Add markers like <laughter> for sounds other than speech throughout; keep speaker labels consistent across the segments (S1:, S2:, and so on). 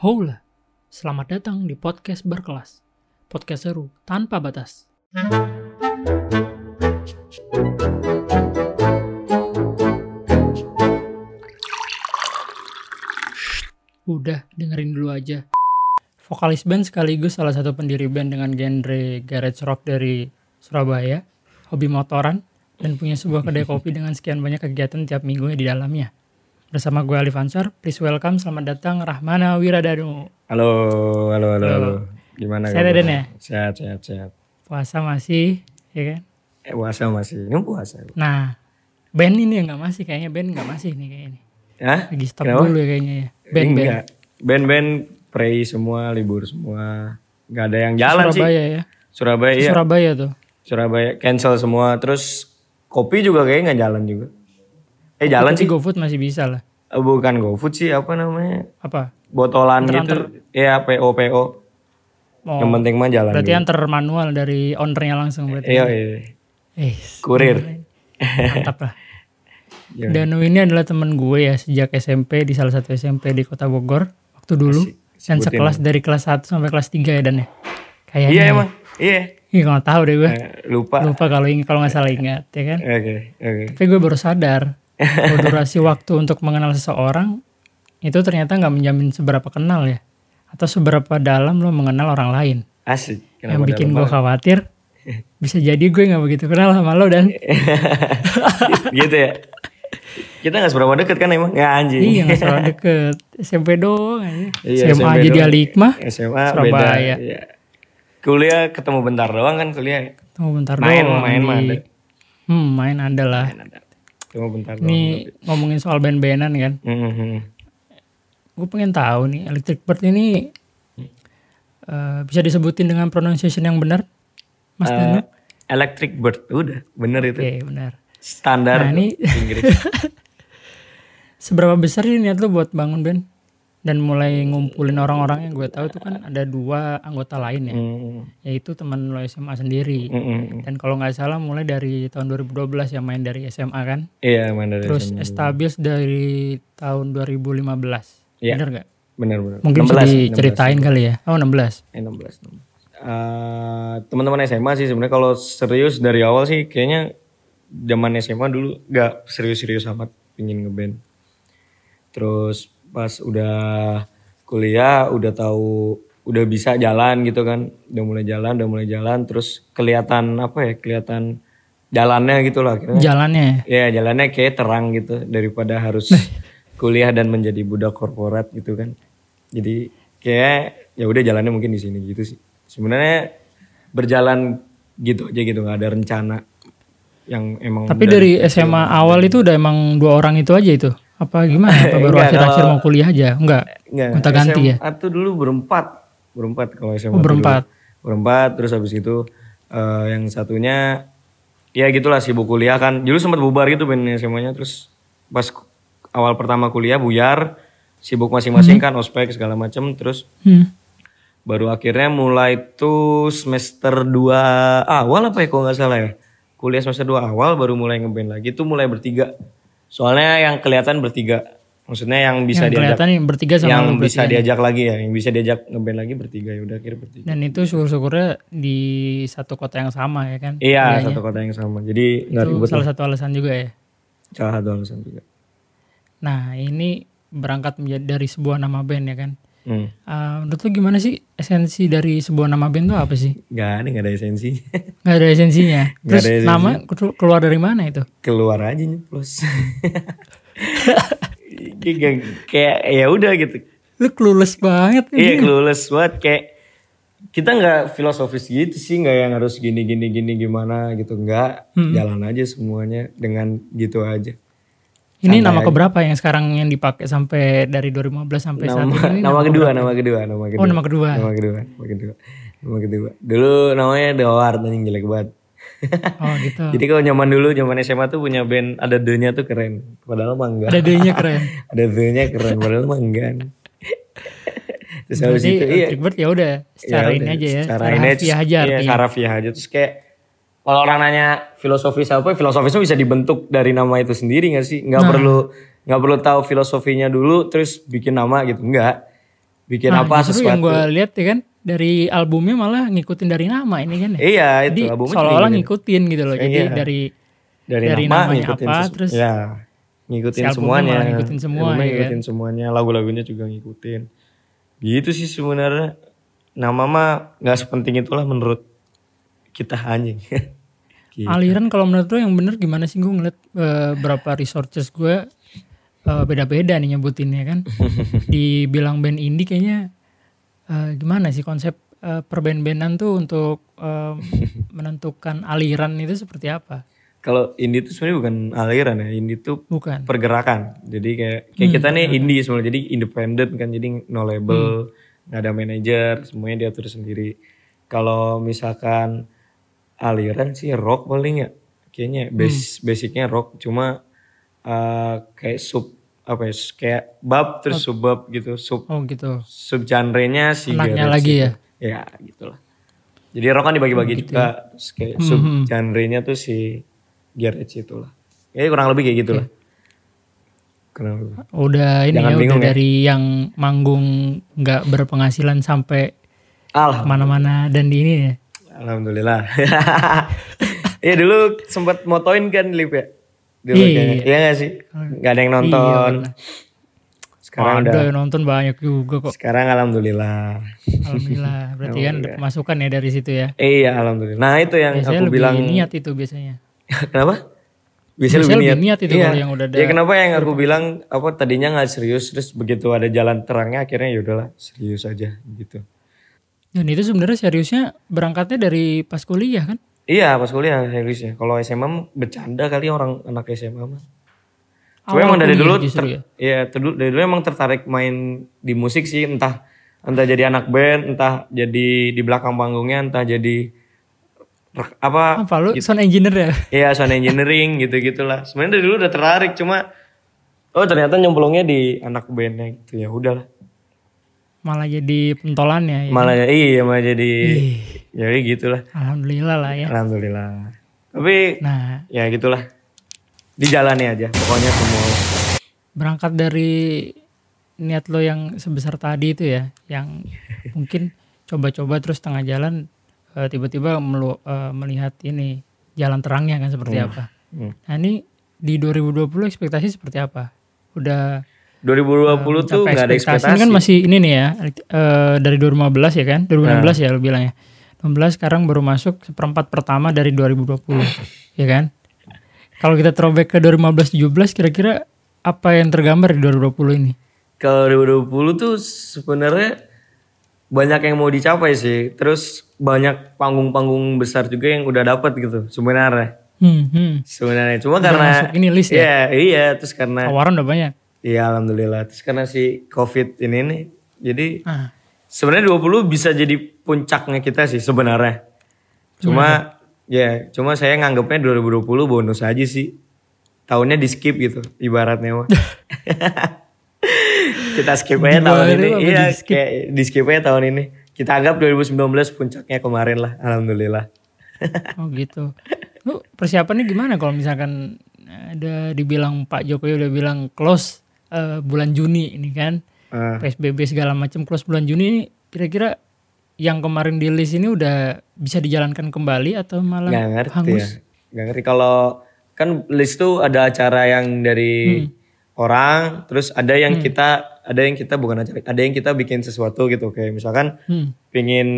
S1: Hola, selamat datang di podcast berkelas. Podcast seru tanpa batas. Udah, dengerin dulu aja. Vokalis band sekaligus salah satu pendiri band dengan genre garage rock dari Surabaya, hobi motoran, dan punya sebuah kedai kopi dengan sekian banyak kegiatan tiap minggunya di dalamnya. Bersama gue Alif Ansar, please welcome, selamat datang Rahmana Wiradanu.
S2: Halo, halo, halo,
S1: Halo.
S2: Gimana?
S1: Sehat ya, ya?
S2: Sehat, sehat, sehat.
S1: Puasa masih, ya kan?
S2: Eh, puasa masih. Ini puasa.
S1: Nah, band ini yang nggak masih, kayaknya band nggak masih nih kayaknya.
S2: Hah?
S1: Lagi stop
S2: Kenapa?
S1: dulu ya kayaknya ya. Band, band.
S2: Band-band pray semua, libur semua. Gak ada yang jalan sih.
S1: Surabaya ya.
S2: Surabaya, iya.
S1: Surabaya tuh.
S2: Surabaya cancel semua. Terus kopi juga kayaknya nggak jalan juga. Eh jalan sih.
S1: GoFood masih bisa lah.
S2: Eh, Bukan GoFood sih, apa namanya?
S1: Apa?
S2: Botolan gitu. Iya, PO PO.
S1: Oh,
S2: Yang penting mah jalan.
S1: berarti
S2: dulu.
S1: antar manual dari ownernya langsung berarti.
S2: Iya, iya.
S1: Eh,
S2: Kurir.
S1: mantap lah. <laughs>
S2: Iya.
S1: Danu ini adalah temen gue ya sejak SMP di salah satu SMP di Kota Bogor waktu dulu. Dan
S2: sebutin.
S1: sekelas dari kelas 1 sampai kelas 3 ya Dan ya. Kayaknya.
S2: Iya
S1: ya.
S2: emang. Iya.
S1: Ih, kalau tahu deh gue.
S2: Eh, lupa.
S1: Lupa kalau ingat kalau nggak salah ingat ya kan.
S2: Oke, oke.
S1: Tapi gue baru sadar <laughs> durasi waktu untuk mengenal seseorang itu ternyata nggak menjamin seberapa kenal ya. Atau seberapa dalam lo mengenal orang lain.
S2: Asik.
S1: yang bikin gue khawatir <laughs> bisa jadi gue nggak begitu kenal sama lo dan <laughs>
S2: gitu ya kita nggak seberapa deket kan emang nggak anjing
S1: iya nggak selalu deket SMP doang aja
S2: Iya,
S1: SMA
S2: SMP
S1: aja di
S2: doang.
S1: Alikmah
S2: SMA beda
S1: Surabaya.
S2: iya. kuliah ketemu bentar doang kan kuliah
S1: tunggu bentar
S2: main
S1: doang
S2: main
S1: di-
S2: mah ada
S1: hmm main ada lah
S2: main ada ketemu bentar doang
S1: ini ngomongin soal band-bandan kan.
S2: Mhm.
S1: gue pengen tahu nih Electric Bird ini eh, bisa disebutin dengan pronunciation yang benar? Mas
S2: Eh,
S1: Danu?
S2: Electric bird. Udah bener itu.
S1: Oke benar.
S2: Standar
S1: Nah, ini-
S2: Inggris. <laughs>
S1: seberapa besar sih niat lo buat bangun band dan mulai ngumpulin orang-orang yang gue tahu tuh kan ada dua anggota lain ya
S2: Hmm,
S1: yaitu teman lo SMA sendiri
S2: mhm.
S1: dan kalau nggak salah mulai dari tahun 2012 yang main dari SMA kan
S2: iya main dari
S1: terus
S2: SMA.
S1: establis dari tahun 2015
S2: Iya.
S1: bener nggak
S2: bener bener
S1: mungkin bisa
S2: 16,
S1: diceritain kali ya oh 16
S2: Eh, 16, 16. Eh, teman-teman SMA sih sebenarnya kalau serius dari awal sih kayaknya zaman SMA dulu gak serius-serius amat pingin ngeband. Terus pas udah kuliah udah tahu udah bisa jalan gitu kan, udah mulai jalan, udah mulai jalan terus kelihatan apa ya? Kelihatan jalannya gitu lah akhirnya.
S1: jalannya
S2: Ya jalannya kayak terang gitu daripada harus kuliah dan menjadi budak korporat gitu kan. Jadi kayak ya udah jalannya mungkin di sini gitu sih. Sebenarnya berjalan gitu aja gitu nggak ada rencana yang emang
S1: tapi dari SMA awal itu udah emang dua orang itu aja itu apa gimana? Apa baru akhir-akhir mau kuliah aja? Enggak.
S2: Enggak,
S1: gonta ganti ya?
S2: tuh dulu berempat. Berempat kalau SMA
S1: Oh, berempat.
S2: dulu. berempat. Terus habis itu eh, yang satunya ya gitulah sibuk kuliah kan. Dulu sempat bubar gitu band SMA-nya terus pas awal pertama kuliah buyar sibuk masing-masing kan ospek segala macem. Terus
S1: Hmm.
S2: baru akhirnya mulai tuh semester 2 awal apa ya kalau nggak salah ya? Kuliah semester 2 awal baru mulai ngeband lagi. Tuh mulai bertiga soalnya yang kelihatan bertiga. Maksudnya yang bisa
S1: yang
S2: diajak
S1: nih bertiga sama
S2: yang bisa
S1: kan?
S2: diajak lagi ya yang bisa diajak ngeband lagi bertiga ya udah akhirnya bertiga.
S1: Dan itu syukur-syukurnya di satu kota yang sama ya kan?
S2: Iya
S1: Kuliahnya.
S2: satu kota yang sama. Jadi nggak
S1: itu
S2: ribet
S1: salah satu alasan juga ya?
S2: Salah satu alasan juga.
S1: Nah ini berangkat menjadi dari sebuah nama band ya kan
S2: hmm.
S1: Eh, menurut lu gimana sih esensi dari sebuah nama band itu apa sih?
S2: Nggak ada nggak ada esensi. <laughs>
S1: Nggak ada esensinya. Terus
S2: ada esensi.
S1: nama kelu- keluar dari mana itu?
S2: Keluar aja nyeplos <laughs> kayak kayak ya udah gitu.
S1: Lu clueless banget
S2: Iya clueless banget. Kayak kita nggak filosofis gitu sih nggak yang harus gini gini gini gimana gitu. Nggak. Jalan aja semuanya dengan gitu aja
S1: ini nama keberapa yang sekarang yang dipakai sampai dari 2015 sampai saat
S2: nama,
S1: ini?
S2: nama kedua nama kedua nama kedua.
S1: Oh nama kedua.
S2: Nama kedua nama kedua nama kedua. Dulu namanya The Award anjing jelek banget.
S1: Oh gitu. <laughs>
S2: Jadi kalau zaman dulu zaman SMA tuh punya band ada the-nya tuh keren. Padahal mah enggak.
S1: Ada D-nya keren. <laughs>
S2: Ada the-nya keren padahal mah enggak. Terus habis itu iya.
S1: Bird ya udah secara
S2: Ya
S1: ini aja ya.
S2: secara
S1: secara
S2: ini
S1: aja
S2: iya, secara harfiah aja. Terus kayak kalau orang nanya filosofis apa filosofisnya bisa dibentuk dari nama itu sendiri gak sih
S1: Nah.
S2: nggak perlu nggak perlu tahu filosofinya dulu terus bikin nama gitu enggak bikin
S1: Nah,
S2: apa
S1: justru yang
S2: sesuatu
S1: gue lihat ya kan dari albumnya malah ngikutin dari nama ini kan ya.
S2: iya
S1: Jadi
S2: itu albumnya
S1: seolah-olah ngikutin gitu loh. Jadi
S2: Iya.
S1: dari
S2: dari,
S1: dari
S2: nama
S1: namanya
S2: ngikutin
S1: apa,
S2: sesu-
S1: terus
S2: ya ngikutin
S1: si
S2: semuanya
S1: ngikutin semua,
S2: Albumnya
S1: ya kan?
S2: ngikutin semuanya lagu-lagunya juga ngikutin gitu sih sebenarnya nama mah nggak sepenting itulah menurut kita anjing <laughs> Gitu.
S1: aliran kalau menurut lo yang bener gimana sih gue ngeliat eh, berapa researches gue eh, beda-beda nih nyebutinnya kan. <laughs> Dibilang band indie kayaknya eh, gimana sih konsep eh, perband-bandan tuh untuk <laughs> menentukan aliran itu seperti apa?
S2: kalau indie itu sebenarnya bukan aliran ya indie itu
S1: Bukan.
S2: pergerakan jadi kayak kayak kita nih indie sebenarnya jadi independen kan jadi no label nggak ada manajer semuanya diatur sendiri kalau misalkan aliran sih rock paling ya kayaknya base basicnya rock cuma uh, kayak sub apa ya kayak bab terus subbab gitu sub
S1: Oh gitu.
S2: sub genre-nya si
S1: Anaknya lagi
S2: itu.
S1: ya?
S2: ya gitulah. Jadi rock kan dibagi-bagi juga Terus kayak sub genre-nya tuh si garage itulah. Ya kurang lebih kayak gitulah. Kurang lebih.
S1: Udah ini
S2: Jangan
S1: ya
S2: bingung
S1: udah
S2: ya.
S1: dari yang manggung nggak berpenghasilan sampai
S2: ke
S1: mana-mana dan di ini ya.
S2: Alhamdulillah. <laughs> Iya dulu sempat motoin kan Lip ya. Dulu
S1: Iya.
S2: kayaknya. Iya gak sih? Gak ada yang nonton.
S1: pernah.
S2: sekarang
S1: Ada
S2: udah.
S1: yang nonton banyak juga kok.
S2: Sekarang alhamdulillah.
S1: Alhamdulillah. Berarti kan ada pemasukan ya dari situ ya.
S2: Iya alhamdulillah. Nah itu yang
S1: Biasanya
S2: aku
S1: lebih
S2: bilang.
S1: niat itu biasanya. <laughs>
S2: kenapa? Bisa
S1: Biasanya
S2: lebih
S1: lebih
S2: niat.
S1: niat itu
S2: Iya.
S1: kalau yang udah ada
S2: Ya kenapa yang aku bilang apa tadinya nggak serius terus begitu ada jalan terangnya akhirnya ya udahlah serius aja gitu.
S1: Dan itu sebenarnya seriusnya berangkatnya dari pas kuliah kan?
S2: Iya pas kuliah seriusnya. Kalau SMA bercanda kali orang anak SMA mah. Cuma
S1: Awal
S2: emang dari dulu ter-
S1: ya?
S2: ya ter- dari dulu emang tertarik main di musik sih entah entah jadi anak band, entah jadi di belakang panggungnya, entah jadi apa
S1: Apa lu sound engineer ya?
S2: ya sound engineering gitu-gitulah. Sebenarnya dari dulu udah tertarik cuma oh ternyata nyemplungnya di anak bandnya gitu ya udahlah.
S1: Malah jadi pentolannya ya.
S2: Malah iya malah jadi
S1: Ih,
S2: jadi gitulah.
S1: Alhamdulillah lah ya.
S2: Alhamdulillah. Tapi
S1: Nah,
S2: ya gitulah. Dijalani aja pokoknya semuanya.
S1: berangkat dari niat lo yang sebesar tadi itu ya, yang <laughs> mungkin coba-coba terus tengah jalan eh, tiba-tiba melu- eh, melihat ini jalan terangnya kan seperti apa.
S2: Hmm.
S1: Nah ini di 2020 ekspektasi seperti apa? Udah
S2: 2020 tuh
S1: mencapai
S2: nggak ada
S1: ekspektasi. Ini kan masih ini nih ya eh, dari 2015 ya kan 2016
S2: Nah.
S1: ya lo bilang ya 2016 sekarang baru masuk seperempat pertama dari 2020 <laughs> ya kan kalau kita throwback ke 2015-17 kira-kira apa yang tergambar di 2020 ini
S2: Kalau 2020 tuh sebenarnya banyak yang mau dicapai sih. Terus banyak panggung-panggung besar juga yang udah dapat gitu sebenarnya.
S1: hmm, hmm.
S2: Sebenarnya cuma
S1: Udah
S2: karena
S1: masuk ini list ya?
S2: Iya, iya, terus karena
S1: tawaran udah banyak
S2: iya alhamdulillah. Terus karena si Covid ini nih jadi
S1: ah,
S2: sebenarnya 20 bisa jadi puncaknya kita sih sebenarnya. Cuma ya, cuma saya nganggapnya 2020 bonus aja sih. Tahunnya di skip gitu ibaratnya mah. <laughs> kita skip aja tahun ini. Iya, kayak di skip aja tahun ini. Kita anggap 2019 puncaknya kemarin lah, alhamdulillah. <laughs>
S1: oh gitu lu persiapannya gimana kalau misalkan ada dibilang Pak Jokowi udah bilang close eh, bulan Juni ini kan
S2: Ah,
S1: PSBB segala macam close bulan Juni ini kira-kira yang kemarin di list ini udah bisa dijalankan kembali atau malah
S2: nggak ngerti
S1: hangus?
S2: ya. Nggak ngerti kalau kan list tuh ada acara yang dari orang, terus ada yang kita ada yang kita bukan acara, ada yang kita bikin sesuatu gitu kayak misalkan
S1: Hmm.
S2: pengen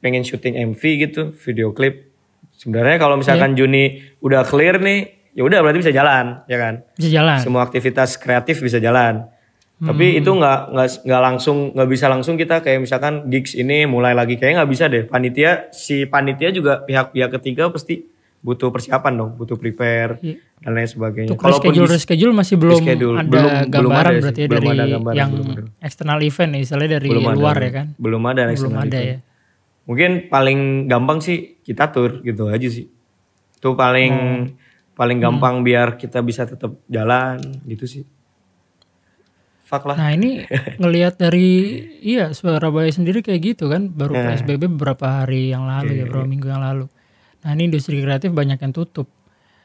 S2: pengen syuting MV gitu, video klip. Sebenarnya kalau misalkan Juni udah clear nih, ya udah berarti bisa jalan, ya kan?
S1: Bisa jalan.
S2: Semua aktivitas kreatif bisa jalan. Tapi itu nggak nggak nggak langsung nggak bisa langsung kita kayak misalkan gigs ini mulai lagi kayak nggak bisa deh. Panitia si panitia juga pihak-pihak ketiga pasti butuh persiapan dong, butuh prepare
S1: Iya.
S2: dan lain sebagainya.
S1: Untuk reschedule
S2: dis-
S1: reschedule masih belum
S2: reschedule.
S1: ada
S2: Belum- belum
S1: gambaran
S2: ada sih.
S1: berarti ya
S2: Belum
S1: dari
S2: ada gambaran,
S1: yang
S2: belum ada.
S1: eksternal event misalnya dari
S2: belum ada,
S1: luar ya kan?
S2: Belum ada
S1: Belum
S2: external
S1: ada
S2: event.
S1: ya.
S2: Mungkin paling gampang sih kita tur gitu aja sih. Itu paling paling gampang biar kita bisa tetap jalan gitu sih. Fuck lah.
S1: Nah ini ngelihat dari iya Surabaya sendiri kayak gitu kan baru
S2: Nah.
S1: PSBB beberapa hari yang lalu
S2: Iya,
S1: ya beberapa minggu yang lalu. Nah ini industri kreatif banyak yang tutup.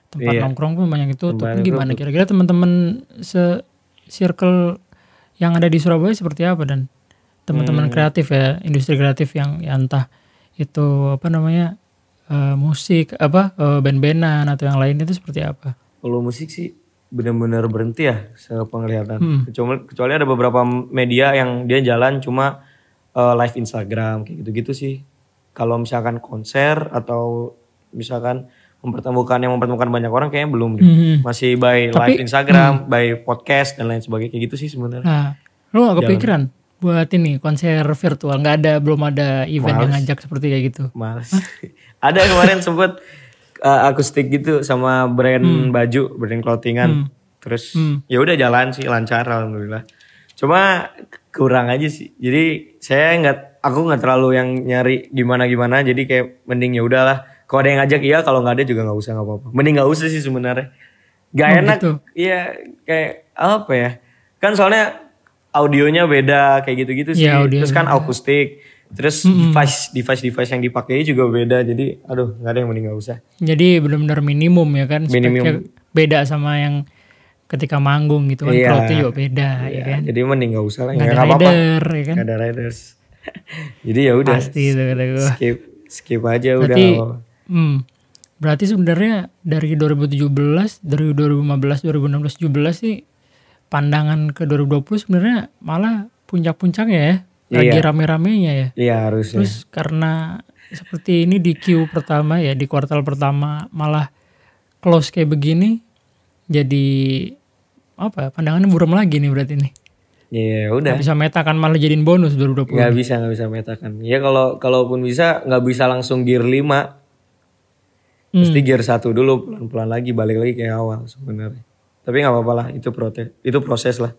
S1: tempat
S2: Iya.
S1: nongkrong pun banyak ditutup.
S2: Tempat
S1: Gimana
S2: tutup.
S1: kira-kira teman-teman se circle yang ada di Surabaya seperti apa dan teman-teman
S2: Hmm.
S1: kreatif ya, industri kreatif yang ya entah itu apa namanya eh, musik apa eh, band-bandan atau yang lain itu seperti apa?
S2: Kalau musik sih benar-benar berhenti ya sepenglihatan.
S1: Hmm.
S2: Kecuali, kecuali ada beberapa media yang dia jalan cuma eh, live Instagram kayak gitu-gitu sih. Kalau misalkan konser atau misalkan mempertemukan yang mempertemukan banyak orang kayaknya belum.
S1: Hmm.
S2: Masih by
S1: Tapi-
S2: live Instagram, by podcast dan lain sebagainya kayak gitu sih sebenarnya.
S1: Nah, lu gak kepikiran buat ini konser virtual nggak ada belum ada event yang
S2: Males.
S1: ngajak seperti kayak gitu.
S2: Males. <laughs> ada kemarin sempet uh, akustik gitu sama brand baju, brand clothingan. Terus
S1: Hmm.
S2: ya udah jalan sih lancar alhamdulillah. Cuma kurang aja sih. Jadi saya nggak aku nggak terlalu yang nyari gimana gimana. Jadi kayak mending ya udahlah. Kalau ada yang ngajak iya, kalau nggak ada juga nggak usah nggak apa-apa. Mending nggak usah sih sebenarnya. Gak
S1: Oh,
S2: enak.
S1: gitu.
S2: Iya kayak apa ya? Kan soalnya audionya beda kayak gitu-gitu sih.
S1: Iya, audio
S2: Terus kan akustik. Terus device device device yang dipakai juga beda. Jadi aduh nggak ada yang mending nggak usah.
S1: Jadi benar-benar minimum ya kan
S2: Minimum.
S1: beda sama yang ketika manggung gitu kan
S2: Iya.
S1: juga beda ya
S2: Ya,
S1: kan.
S2: Jadi mending nggak usah lah.
S1: Nggak
S2: Nggak
S1: ada
S2: apa-apa.
S1: rider ya kan.
S2: Nggak ada riders. <laughs> jadi ya udah.
S1: Pasti itu kata gue.
S2: skip skip aja udah
S1: Berarti
S2: apa-apa.
S1: hmm, berarti sebenarnya dari 2017, dari 2015, 2016, 17 sih pandangan ke 2020 sebenarnya malah puncak-puncaknya ya. Lagi
S2: Iya.
S1: rame-ramenya ya.
S2: Iya harusnya.
S1: Terus karena seperti ini di Q pertama ya di kuartal pertama malah close kayak begini jadi apa ya, pandangannya buram lagi nih berarti nih.
S2: Ya udah.
S1: Nggak bisa meta kan malah jadiin bonus 2020.
S2: Nggak bisa nggak bisa metakan. Ya kalau kalaupun bisa nggak bisa langsung gear 5
S1: Hmm.
S2: Mesti gear satu dulu pelan-pelan lagi balik lagi kayak awal sebenarnya. Tapi nggak apa-apa lah itu proses itu proses lah.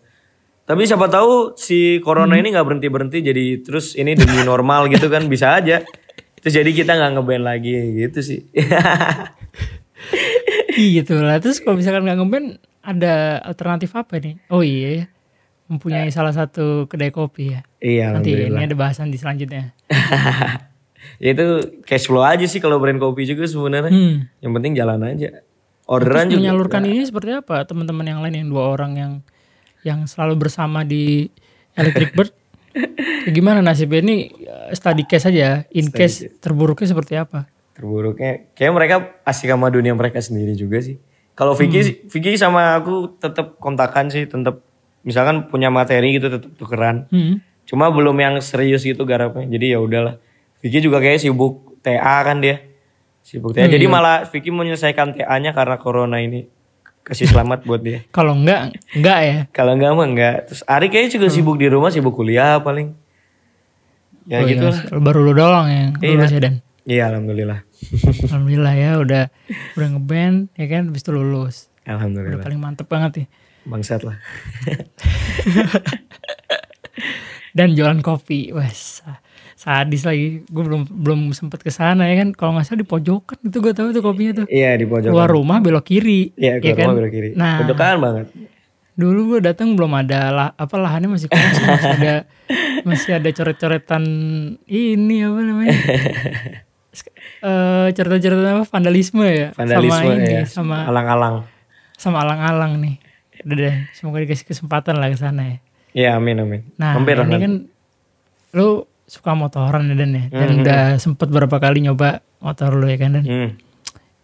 S2: Tapi siapa tahu si corona
S1: Hmm.
S2: ini nggak berhenti berhenti jadi terus ini demi normal gitu kan bisa aja. Terus jadi kita nggak ngeband lagi gitu sih.
S1: Iya <laughs> gitu lah. Terus kalau misalkan nggak ngeband ada alternatif apa nih? Oh iya ya. Mempunyai salah satu kedai kopi ya.
S2: iya
S1: Nanti ini ada bahasan di selanjutnya. <laughs>
S2: ya itu cash flow aja sih kalau brand kopi juga sebenarnya.
S1: Hmm.
S2: Yang penting jalan aja. Orderan
S1: Terus
S2: juga.
S1: menyalurkan ini seperti apa? Teman-teman yang lain yang dua orang yang yang selalu bersama di Electric Bird? Ya <laughs> gimana nasibnya? Ini eh, study case aja, in case terburuknya seperti apa?
S2: terburuknya kayak mereka asik sama dunia mereka sendiri juga sih. Kalau Vicky sih- Vicky sama aku tetap kontakan sih tetap misalkan punya materi gitu tetap tukeran.
S1: Hmm.
S2: cuma belum yang serius gitu garapnya. Jadi ya udahlah. Vicky juga kayak sibuk TA kan dia sibuk TA jadi malah Vicky menyelesaikan TA-nya karena corona ini. Kasih selamat buat dia. <laughs>
S1: Kalau enggak, enggak ya.
S2: kalau enggak mah enggak. Terus Ari kayaknya juga sibuk di rumah sibuk kuliah paling. Ya
S1: Oh
S2: gitu
S1: iya,
S2: lah
S1: Baru lu doang yang lulus ya Dan.
S2: iya alhamdulillah. <laughs>
S1: Alhamdulillah ya udah udah ngeband ya kan? Habis itu lulus. Udah
S2: alhamdulillah
S1: paling mantep banget ya.
S2: bangsat lah <laughs>
S1: Dan jualan kopi. Wes sadis lagi. Gue belum belum sempet ke sana ya kan. Kalau nggak salah di pojokan itu gue tahu tuh kopinya tuh.
S2: Iya di pojok.
S1: Keluar rumah belok kiri.
S2: Iya
S1: ya
S2: keluar rumah belok kiri.
S1: Nah,
S2: Pojokan banget.
S1: dulu gue datang belum ada lah apa lahannya masih kosong masih ada masih ada coret-coretan ini apa namanya <laughs> eh coretan-coretan apa vandalisme ya
S2: Vandalisme
S1: sama ini
S2: ya.
S1: sama
S2: Alang-alang.
S1: sama alang-alang nih udah deh semoga dikasih kesempatan lah ke sana ya
S2: Iya amin amin.
S1: nah
S2: Mampir lah
S1: ini
S2: nanti.
S1: kan lu suka motoran ya Dan ya dan
S2: Hmm.
S1: udah sempet berapa kali nyoba motor lu ya kan dan
S2: Hmm.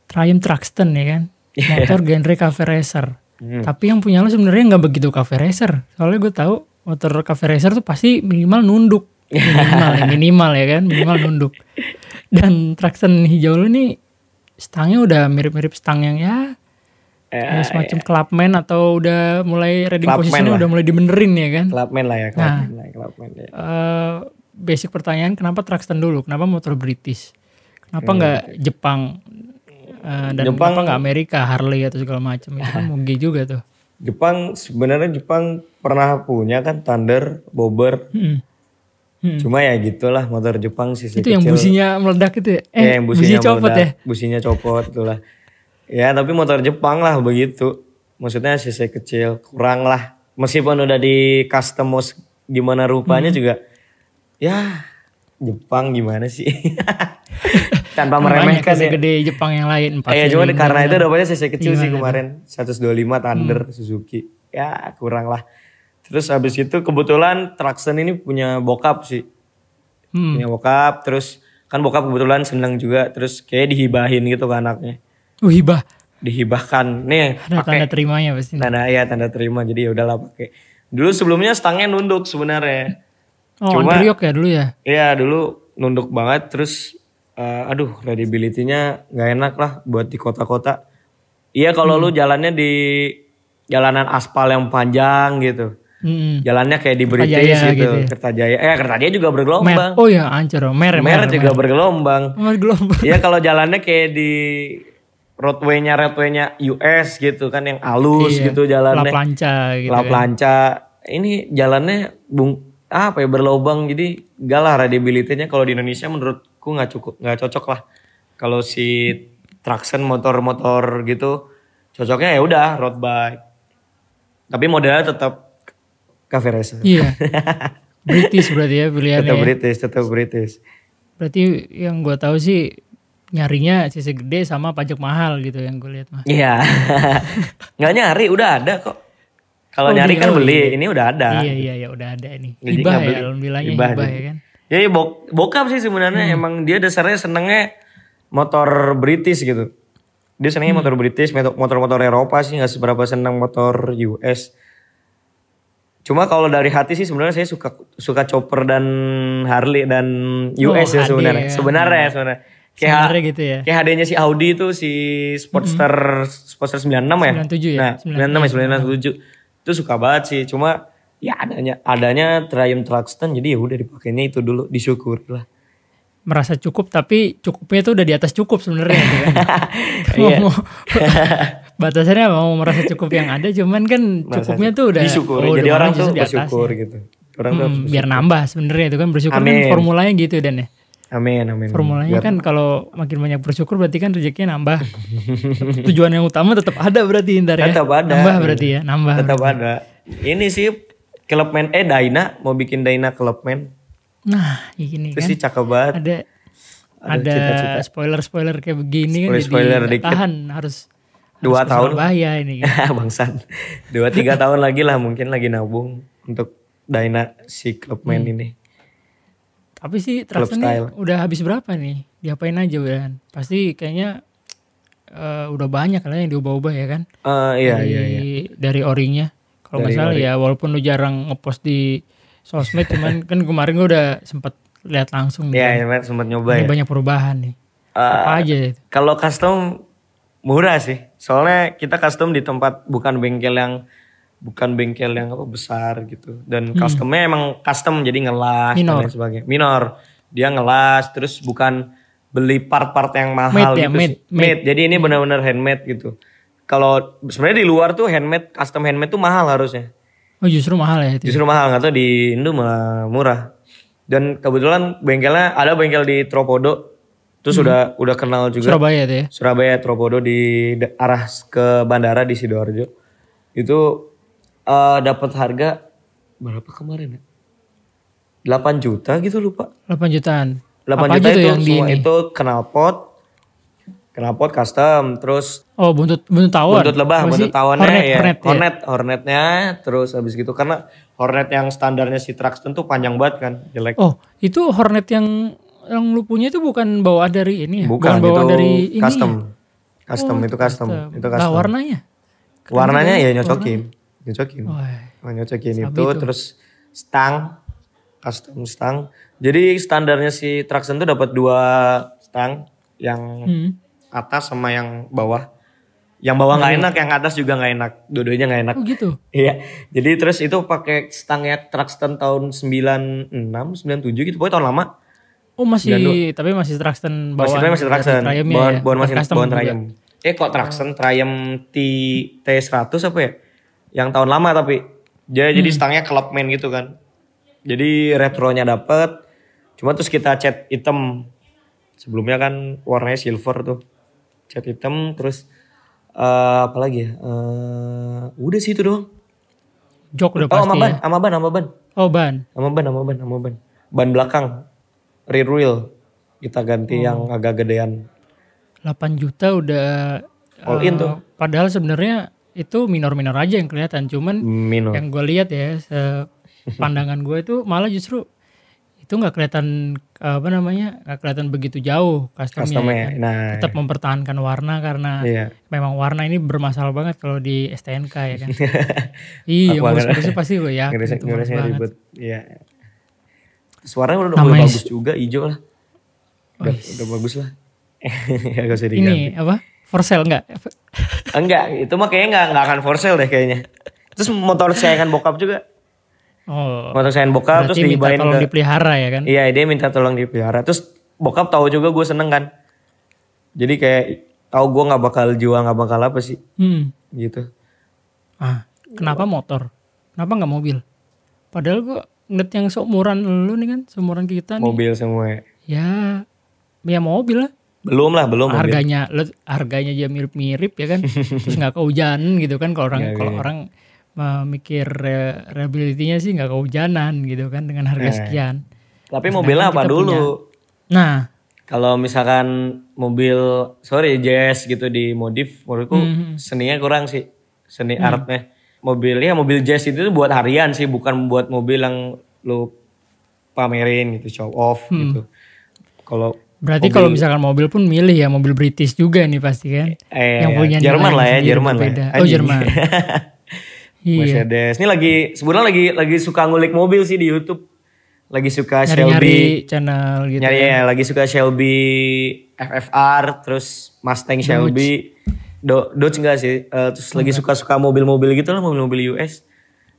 S1: Triumph Truxton ya kan motor genre cafe racer
S2: Hmm.
S1: tapi yang punya lu sebenarnya nggak begitu cafe racer soalnya gue tahu motor cafe racer tuh pasti minimal nunduk minimal ya, <laughs> minimal ya kan minimal nunduk dan Truxton hijau lu nih stangnya udah mirip-mirip stang yang ya Kayak semacam clubman atau udah mulai riding
S2: Clubman
S1: posisinya
S2: lah.
S1: udah mulai dibenerin ya kan
S2: Clubman lah ya, clubman lah, clubman ya.
S1: Eh, basic pertanyaan kenapa Truxton dulu kenapa motor British kenapa nggak Jepang Eh, dan
S2: Jepang-
S1: kenapa nggak Amerika Harley atau segala macam itu kan <laughs> moge juga tuh
S2: Jepang sebenarnya Jepang pernah punya kan Thunder, Bobber.
S1: Hmm. Hmm.
S2: Cuma ya gitulah motor Jepang sih
S1: itu yang businya meledak itu ya? eh
S2: Eh, yang businya,
S1: copot
S2: meledak,
S1: ya
S2: Businya copot itulah. Ya tapi motor Jepang lah begitu. Maksudnya cc kecil kurang lah. Meskipun udah di customize gimana rupanya
S1: Hmm.
S2: juga. Ya Jepang gimana sih? <laughs> tanpa
S1: Kan
S2: meremehkan ya.
S1: gede Jepang yang lain. empat
S2: Iya, cuma karena itu dapatnya CC kecil sih
S1: Gimana
S2: kemarin. 125 Thunder Suzuki. Ya, kurang lah. Terus habis itu kebetulan Traxxon ini punya bokap sih.
S1: Hmm.
S2: Punya bokap, terus kan bokap kebetulan seneng juga, terus kayak dihibahin gitu ke anaknya.
S1: Uh, hibah.
S2: Dihibahkan. Nih,
S1: Ada
S2: pakai
S1: tanda terimanya pasti.
S2: tanda ya tanda terima. Jadi ya udahlah pakai. Dulu sebelumnya stangnya nunduk sebenarnya.
S1: Oh,
S2: Cuma-
S1: Andriok ya dulu ya?
S2: Iya dulu nunduk banget terus eh, aduh credibility-nya nggak enak lah buat di kota-kota. Iya kalau
S1: Hmm.
S2: lu jalannya di jalanan aspal yang panjang gitu.
S1: Hmm.
S2: Jalannya kayak di British
S1: Kertajaya
S2: gitu,
S1: gitu ya.
S2: Kertajaya. Eh Kertajaya juga
S1: Mer.
S2: bergelombang.
S1: Oh ya, ancur. Mer, mer,
S2: Mer juga bergelombang.
S1: Mer gelombang.
S2: Iya kalau jalannya kayak di roadway-nya roadway-nya US gitu kan yang halus
S1: Iya.
S2: gitu
S1: La
S2: jalannya.
S1: plancha gitu
S2: Lap
S1: kan.
S2: lanca. Ini jalannya bung apa ya berlobang jadi gak lah kalau di Indonesia menurutku nggak cukup nggak cocok lah. Kalau si traction motor-motor gitu cocoknya ya udah road bike. Tapi modelnya tetap cafe racer.
S1: Iya. <laughs> British berarti ya pilihannya.
S2: tetap
S1: ya.
S2: British, tetap British.
S1: Berarti yang gua tahu sih nyarinya CC gede sama pajak mahal gitu yang gue lihat mah.
S2: Iya. <laughs> nggak nyari udah ada kok. Kalau
S1: Oh,
S2: nyari kan
S1: oh,
S2: beli,
S1: iya.
S2: ini udah ada.
S1: Iya iya ya udah ada ini.
S2: Jadi
S1: Hibah
S2: nggak
S1: ya, alhamdulillahnya
S2: Hibah
S1: hibah,
S2: jadi.
S1: ya kan.
S2: Ya, ya bok bokap sih sebenarnya
S1: Hmm.
S2: emang dia dasarnya senengnya motor British gitu. Dia senengnya
S1: Hmm.
S2: motor British, motor- motor-motor Eropa sih nggak seberapa senang motor US. Cuma kalau dari hati sih sebenarnya saya suka suka chopper dan Harley dan US
S1: Oh,
S2: ya
S1: HD
S2: sebenarnya.
S1: ya.
S2: Sebenarnya sebenarnya. Kayak
S1: gitu ya.
S2: Kayak HD-nya si Audi itu si Sportster Sportster 96 ya.
S1: 97 ya?
S2: Nah, 96 ya 97. Itu suka banget sih. Cuma ya adanya adanya Triumph Truxton jadi ya udah dipakainya itu dulu disyukur lah.
S1: Merasa cukup tapi cukupnya tuh udah di atas cukup sebenarnya gitu kan. <laughs>
S2: Iya.
S1: Mau- <laughs> batasannya mau merasa cukup yang ada cuman kan cukupnya tuh udah
S2: disyukuri.
S1: oh,
S2: jadi orang tuh bersyukur
S1: ya.
S2: gitu. Orang tuh
S1: Hmm, biar nambah sebenarnya itu kan bersyukur kan
S2: Amin.
S1: formulanya gitu dan ya.
S2: Amin amin.
S1: Formulanya
S2: Biar-
S1: kan kalau makin banyak bersyukur berarti kan rezekinya nambah. <laughs> Tujuan yang utama tetap ada berarti ntar ya.
S2: Tetap ada.
S1: Nambah berarti ya, nambah.
S2: tetap ada. Ini sih Clubman eh Daina mau bikin Daina Clubman.
S1: Nah, ini
S2: Itu
S1: kan
S2: sih cakep banget.
S1: ada ada spoiler-spoiler kayak begini kan
S2: Spoiler-spoiler
S1: jadi
S2: dikit.
S1: tahan harus
S2: Dua
S1: harus
S2: tahun.
S1: Surabaya ini kan. <laughs>
S2: Bangsat. Dua tiga tahun lagi lah mungkin lagi nabung untuk Daina si Clubman
S1: Hmm.
S2: ini.
S1: Tapi sih nih udah habis berapa nih? Diapain aja udah? Pasti kayaknya eh, udah banyak lah yang diubah-ubah ya kan?
S2: Eh iya
S1: dari,
S2: iya iya.
S1: dari orinya. Kalau nggak salah
S2: ori.
S1: ya walaupun lu jarang ngepost di sosmed cuman kan kemarin gue udah sempet lihat langsung.
S2: Iya,
S1: kan.
S2: iya, sempat nyoba
S1: Ini
S2: ya.
S1: banyak perubahan nih.
S2: Eh,
S1: Apa aja itu?
S2: Kalau custom murah sih. Soalnya kita custom di tempat bukan bengkel yang bukan bengkel yang apa besar gitu. Dan customnya emang custom jadi ngelas
S1: Hmm. Minor.
S2: dan lain sebagainya. Minor. Dia ngelas terus bukan beli part-part yang mahal
S1: Made ya,
S2: gitu.
S1: made,
S2: sih. Made. Jadi ini benar-benar handmade gitu. Kalau sebenarnya di luar tuh handmade, custom handmade tuh mahal harusnya.
S1: Oh justru mahal ya itu.
S2: Justru mahal nggak tahu di Indo malah murah. Dan kebetulan bengkelnya ada bengkel di Tropodo. Terus udah udah kenal juga.
S1: Surabaya itu ya.
S2: Surabaya Tropodo di arah ke bandara di sidoarjo itu eh, dapat harga berapa kemarin ya? 8 juta gitu lupa.
S1: 8 jutaan.
S2: 8
S1: Apa
S2: juta
S1: tuh
S2: itu
S1: yang di
S2: semua
S1: ini?
S2: itu knalpot, knalpot custom, terus
S1: Oh buntut buntut tawon.
S2: buntut lebah, buntut tawonnya
S1: Hornet,
S2: ya.
S1: Hornet, ya.
S2: Hornet, hornetnya, terus habis gitu karena hornet yang standarnya si Traxton tuh panjang banget kan, jelek.
S1: Oh itu Hornet yang yang lu punya itu bukan bawaan dari ini ya?
S2: Bukan,
S1: bawaan
S2: itu
S1: dari ini
S2: custom.
S1: ya?
S2: Custom itu custom,
S1: Custom.
S2: itu custom.
S1: warnanya?
S2: Warnanya ya nyocokin, nyocokin.
S1: Wah.
S2: Oh, nyocokin itu terus stang custom stang. Jadi standarnya si Traxxon tuh dapat dua stang yang
S1: Hmm.
S2: atas sama yang bawah. Yang bawah nggak enak, yang atas juga nggak enak. Dua-duanya nggak enak.
S1: Oh gitu.
S2: Iya. Jadi terus itu pakai stangnya Traxxon tahun 96, 97 gitu. Pokoknya tahun lama.
S1: Oh masih tapi masih Traxxon
S2: Masih
S1: bawaan.
S2: masih
S1: dari
S2: Traxxon. Bawaan,
S1: ya?
S2: bawaan masih bawaan. Triumph. Eh kok Traxxon Triumph T T100 apa ya? Yang tahun lama tapi. Jadi jadi
S1: Hmm.
S2: stangnya Clubman gitu kan. Jadi retronya dapet. Cuma terus kita cat hitam. Sebelumnya kan warnanya silver tuh. Cat hitam terus eh apa lagi ya? Eh, udah sih itu doang.
S1: Jok udah
S2: Oh,
S1: pasti
S2: sama ban,
S1: ya.
S2: sama ban, sama ban.
S1: Oh ban.
S2: Sama ban, sama ban, sama ban. Ban belakang. Rear wheel. kita ganti yang
S1: Oh.
S2: agak gedean
S1: 8 juta udah
S2: All
S1: eh,
S2: in tuh.
S1: Padahal sebenarnya itu minor-minor aja yang kelihatan, cuman
S2: minor
S1: yang gue lihat ya <laughs> pandangan gue itu malah justru itu nggak kelihatan apa namanya nggak kelihatan begitu jauh customnya,
S2: customnya
S1: ya kan.
S2: nah
S1: tetap mempertahankan warna karena
S2: iya
S1: memang warna ini bermasalah banget kalau di STNK ya kan <laughs> iya ngurus-ngurusnya pasti gue ya banget
S2: ribet. Iya. Suaranya udah, udah
S1: Namanya
S2: bagus juga, hijau lah. Udah, udah bagus lah. <laughs> ya gak usah diganti.
S1: ini apa for sale nggak
S2: Enggak, itu mah kayaknya enggak, enggak akan for sale deh kayaknya. Terus motor sayangan bokap juga.
S1: oh
S2: Motor sayangan bokap terus dihibahin
S1: tolong
S2: ke...
S1: dipelihara ya kan
S2: Iya, dia minta tolong dipelihara. Terus bokap tahu juga gue seneng kan. Jadi kayak tahu gue nggak bakal jual, nggak bakal apa sih.
S1: hmm.
S2: Gitu.
S1: ah kenapa motor kenapa nggak mobil padahal gue ngeliat yang seumuran lu nih kan seumuran kita nih
S2: Mobil semua.
S1: ya ya mobil lah
S2: Belum lah, belum
S1: harganya lu- harganya aja mirip-mirip ya kan <laughs> terus nggak kehujanan gitu kan kalau orang
S2: Iya,
S1: kalau
S2: iya.
S1: orang uh, mikir uh, reliability-nya sih nggak kehujanan gitu kan dengan harga
S2: Nah.
S1: sekian
S2: Tapi mobilnya apa dulu?
S1: nah
S2: Kalau misalkan mobil sorry jazz gitu di modif menurutku
S1: Hmm.
S2: seninya kurang sih. Seni artnya. Mobilnya mobil jazz itu tuh buat harian sih, bukan buat mobil yang lu pamerin gitu, show off
S1: Hmm.
S2: gitu. Kalau
S1: berarti kalau misalkan mobil pun milih ya mobil British juga nih pasti kan
S2: eh
S1: yang punya
S2: Jerman
S1: nilai
S2: lah ya,
S1: sendiri
S2: Jerman lah. ya.
S1: oh. Jerman <laughs> iya
S2: Mercedes. Ini lagi sebenarnya lagi lagi suka ngulik mobil sih di YouTube. Lagi suka Shelby.
S1: nyari-nyari channel gitu
S2: Nyari ya, lagi suka Shelby FFR, terus Mustang Shelby, Do, Dodge enggak sih? Eh, terus lagi suka-suka mobil-mobil gitu lah, mobil-mobil US.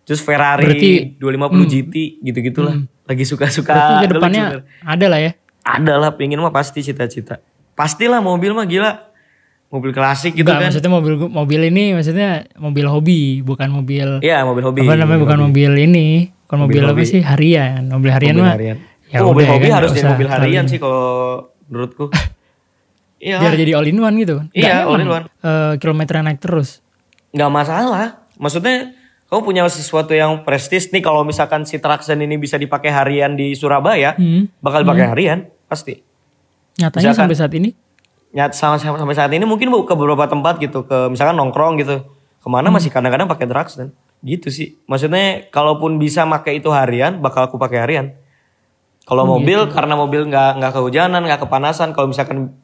S2: Terus Ferrari
S1: Berarti-
S2: 250 GT gitu-gitu lah. Lagi suka-suka.
S1: berarti ke depannya ada lah ya
S2: ada lah, pingin mah pasti cita-cita. Pastilah mobil mah gila. Mobil klasik gitu
S1: Enggak,
S2: kan.
S1: maksudnya mobil mobil ini maksudnya mobil hobi bukan mobil
S2: Iya, mobil hobi.
S1: apa namanya bukan mobil ini bukan mobil, apa
S2: hobi.
S1: sih harian mobil harian
S2: Mobil
S1: mah
S2: harian.
S1: ya
S2: mobil
S1: udah
S2: hobi
S1: kan,
S2: harus jadi mobil harian
S1: terlalu-
S2: sih kalau menurutku. <laughs> Iya,
S1: biar jadi all in one gitu kan
S2: Iya, all in one.
S1: eh, kilometernya naik terus
S2: nggak masalah. Maksudnya kamu punya sesuatu yang prestis nih kalau misalkan si Traxxen ini bisa dipakai harian di Surabaya,
S1: Hmm.
S2: bakal dipakai harian pasti.
S1: nyatanya
S2: Misalkan-
S1: sampai saat ini
S2: Nyat sama sampai saat ini mungkin ke beberapa tempat gitu, ke misalkan nongkrong gitu. Ke mana
S1: Hmm.
S2: masih kadang-kadang pakai Traxxen. Gitu sih. Maksudnya kalaupun bisa pakai itu harian, bakal aku pakai harian. Kalau
S1: Oh,
S2: mobil
S1: gitu.
S2: karena mobil nggak nggak kehujanan, nggak kepanasan. Kalau misalkan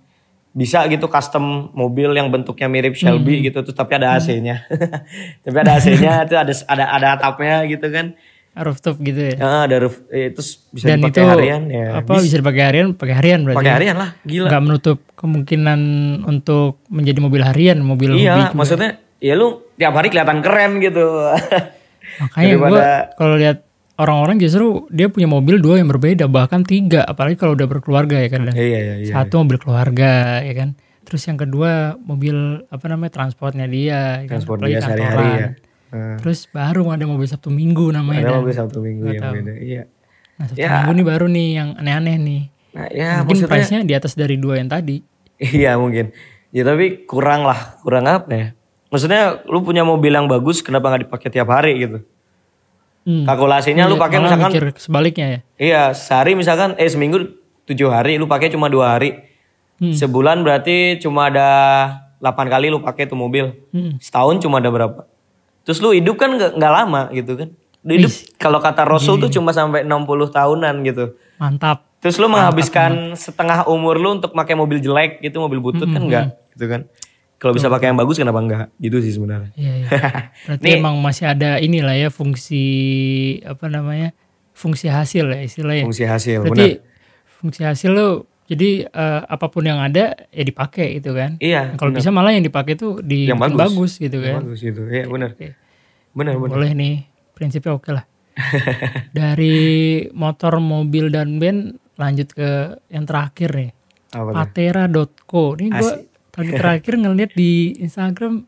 S2: bisa gitu custom mobil yang bentuknya mirip
S1: Hmm.
S2: Shelby gitu tuh tapi ada AC-nya. <laughs> tapi ada AC-nya <laughs> itu ada ada ada atapnya gitu kan.
S1: rooftop gitu ya
S2: Ya, ada roof eh, terus bisa
S1: dan
S2: dipakai
S1: itu
S2: harian ya.
S1: apa bisa dipakai harian pakai harian berarti
S2: Pakai
S1: ya?
S2: harian lah, gila.
S1: nggak menutup kemungkinan untuk menjadi mobil harian mobil
S2: Iya, maksudnya ya lu tiap hari kelihatan keren gitu. <laughs>
S1: makanya gue kalau lihat orang-orang justru dia punya mobil dua yang berbeda bahkan tiga apalagi kalau udah berkeluarga ya kan.
S2: Iya, iya, iya.
S1: satu mobil keluarga ya kan terus yang kedua mobil apa namanya transportnya dia ya kan?
S2: Transport
S1: Apalagi
S2: dia sehari-hari ya.
S1: Terus baru ada mobil sabtu minggu namanya
S2: ada
S1: Dan.
S2: mobil Sabtu Minggu yang
S1: tahu.
S2: beda. Iya.
S1: nah sabtu
S2: Ya.
S1: minggu nih baru nih yang aneh-aneh nih
S2: Nah, ya
S1: mungkin
S2: maksudnya
S1: price-nya di atas dari dua yang tadi
S2: iya mungkin. Ya tapi kurang lah, kurang apa ya? Maksudnya lu punya mobil yang bagus kenapa nggak dipakai tiap hari gitu?
S1: Hmm.
S2: Kalkulasinya lu pakai
S1: Malah
S2: misalkan
S1: mikir sebaliknya ya
S2: iya sehari misalkan eh seminggu tujuh hari lu pakai cuma dua hari.
S1: Hmm.
S2: Sebulan berarti cuma ada 8 kali lu pakai tuh mobil.
S1: Hmm.
S2: Setahun cuma ada berapa? Terus lu hidup kan nggak lama gitu kan? Lu hidup kalau kata Rasul tuh cuma sampai 60 tahunan gitu.
S1: mantap
S2: Terus lu menghabiskan setengah umur lu untuk pakai mobil jelek gitu, mobil butut kan enggak gitu kan. Kalau bisa pakai yang bagus kenapa enggak? Gitu sih sebenarnya.
S1: Iya, iya. <laughs> Berarti
S2: Nih.
S1: emang masih ada inilah ya fungsi apa namanya fungsi hasil ya istilahnya.
S2: Fungsi hasil,
S1: Berarti
S2: benar.
S1: fungsi hasil lo jadi eh, apa pun yang ada ya dipakai gitu kan.
S2: Iya,
S1: Kalau bisa malah yang dipakai tuh di
S2: Yang bagus.
S1: bagus. gitu
S2: Yang
S1: kan.
S2: bagus gitu. Iya, benar.
S1: Oke.
S2: Benar, benar.
S1: Boleh nih prinsipnya oke lah. <laughs> Dari motor, mobil dan band lanjut ke yang terakhir nih. Patera.co. Ini gue tadi terakhir ngeliat di Instagram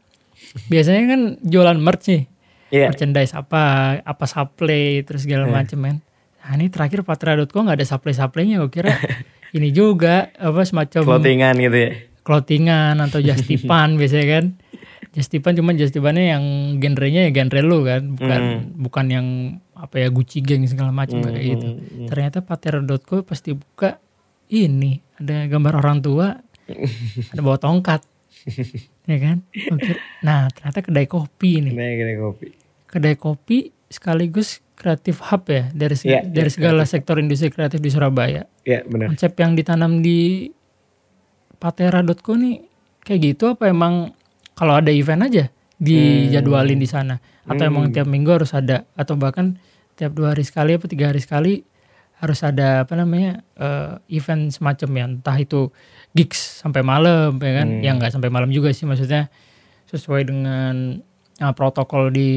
S1: biasanya kan jualan merch nih.
S2: Iya.
S1: Merchandise apa, apa supply terus segala macem kan. Nah ini terakhir Patera.co nggak ada supply-supplynya. Gue kira ini juga apa semacam
S2: Clothingan gitu ya.
S1: clothingan atau <laughs> justipan biasanya kan. Justipan cuman justipannya yang genrenya ya genre lu kan, bukan bukan yang apa ya Gucci Gang segala macam kayak gitu. Ternyata Patera.co pasti buka ini ada gambar orang tua <laughs> ada bawa tongkat. Ya kan? Nah ternyata kedai kopi ini.
S2: Nah, kedai kopi.
S1: kedai kopi sekaligus kreatif hub ya dari seg-
S2: Iya,
S1: dari
S2: iya,
S1: segala sektor industri kreatif di Surabaya.
S2: Ya benar.
S1: konsep yang ditanam di patera.co nih kayak gitu apa emang kalau ada event aja dijadwalin di sana? Atau emang tiap minggu harus ada? Atau bahkan tiap dua hari sekali apa tiga hari sekali harus ada apa namanya eh, event semacam ya entah itu gigs sampai malam ya kan ya nggak sampai malam juga sih maksudnya sesuai dengan ah, protokol di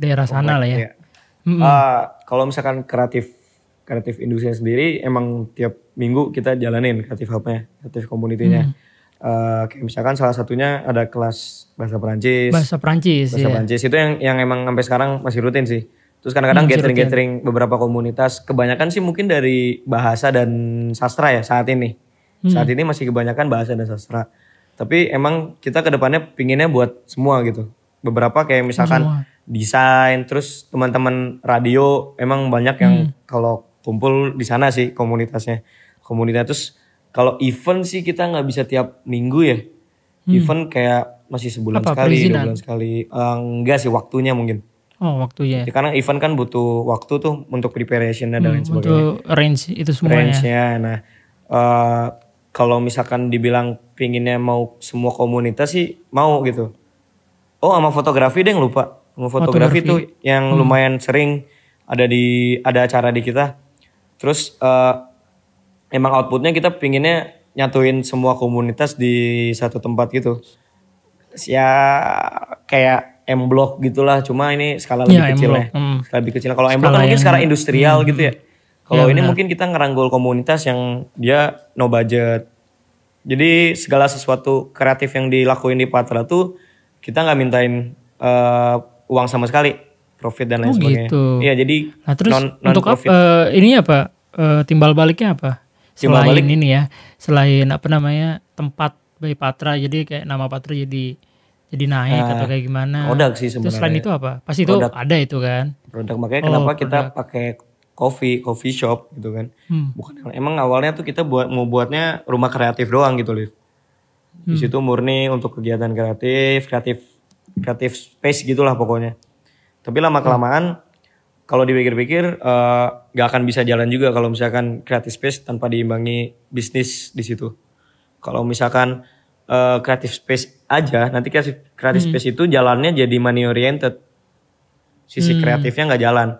S1: daerah sana lah ya
S2: Iya. Ah, kalau misalkan kreatif kreatif industri sendiri emang tiap minggu kita jalanin kreatif hubnya, kreatif community-nya. Eh, kayak misalkan salah satunya ada kelas bahasa Perancis.
S1: bahasa Prancis
S2: bahasa
S1: ya
S2: Perancis itu yang yang emang sampai sekarang masih rutin sih. Terus kadang-kadang gathering-gathering beberapa komunitas, kebanyakan sih mungkin dari bahasa dan sastra ya saat ini. Saat ini masih kebanyakan bahasa dan sastra. Tapi emang kita ke depannya pinginnya buat semua gitu. Beberapa kayak misalkan
S1: Semua.
S2: desain, terus teman-teman radio emang banyak yang kalau kumpul di sana sih komunitasnya. Komunitas terus kalau event sih kita nggak bisa tiap minggu ya. Event kayak masih sebulan
S1: Apa,
S2: sekali,
S1: perizinan?
S2: dua bulan sekali. Eh, enggak sih waktunya mungkin.
S1: Oh waktunya
S2: Ya, karena event kan butuh waktu tuh untuk preparation dan lain sebagainya.
S1: untuk range itu semuanya
S2: Range-nya. Nah, eh, kalau misalkan dibilang pinginnya mau semua komunitas sih mau gitu. Oh, sama fotografi deh yang lupa. Sama fotografi, tuh yang lumayan sering ada di ada acara di kita. Terus eh, emang outputnya kita pinginnya nyatuin semua komunitas di satu tempat gitu. Ya kayak M Block gitulah, cuma ini skala lebih
S1: Ya,
S2: kecil ya.
S1: hmm.
S2: Skala lebih kecil. Kalau M Block kan mungkin secara industrial gitu ya. Kalau ini mungkin kita ngeranggul komunitas yang dia no budget. Jadi segala sesuatu kreatif yang dilakuin di Patra tuh kita nggak mintain eh, uang sama sekali, profit dan lain
S1: Oh,
S2: sebagainya.
S1: gitu.
S2: Iya, jadi
S1: Nah terus
S2: non non
S1: untuk apa?
S2: profit.
S1: eh, ini apa? Eh, timbal baliknya apa?
S2: Timbal
S1: Selain
S2: balik?
S1: ini ya, selain apa namanya tempat by Patra, jadi kayak nama Patra jadi jadi naik atau kayak gimana?
S2: produk sih
S1: Terus
S2: sebenarnya.
S1: selain itu apa? Pasti itu ada itu kan?
S2: produk makanya
S1: Oh,
S2: kenapa kita pakai coffee coffee shop gitu kan
S1: Hmm.
S2: bukan emang awalnya tuh kita buat mau buatnya rumah kreatif doang gitu Liv di
S1: Hmm.
S2: situ murni untuk kegiatan kreatif kreatif kreatif space gitulah pokoknya tapi lama kelamaan kalau dipikir-pikir eh, nggak akan bisa jalan juga kalau misalkan kreatif space tanpa diimbangi bisnis di situ kalau misalkan kreatif space aja nanti kreatif kreatif
S1: Hmm.
S2: space itu jalannya jadi money oriented sisi
S1: Hmm.
S2: kreatifnya nggak jalan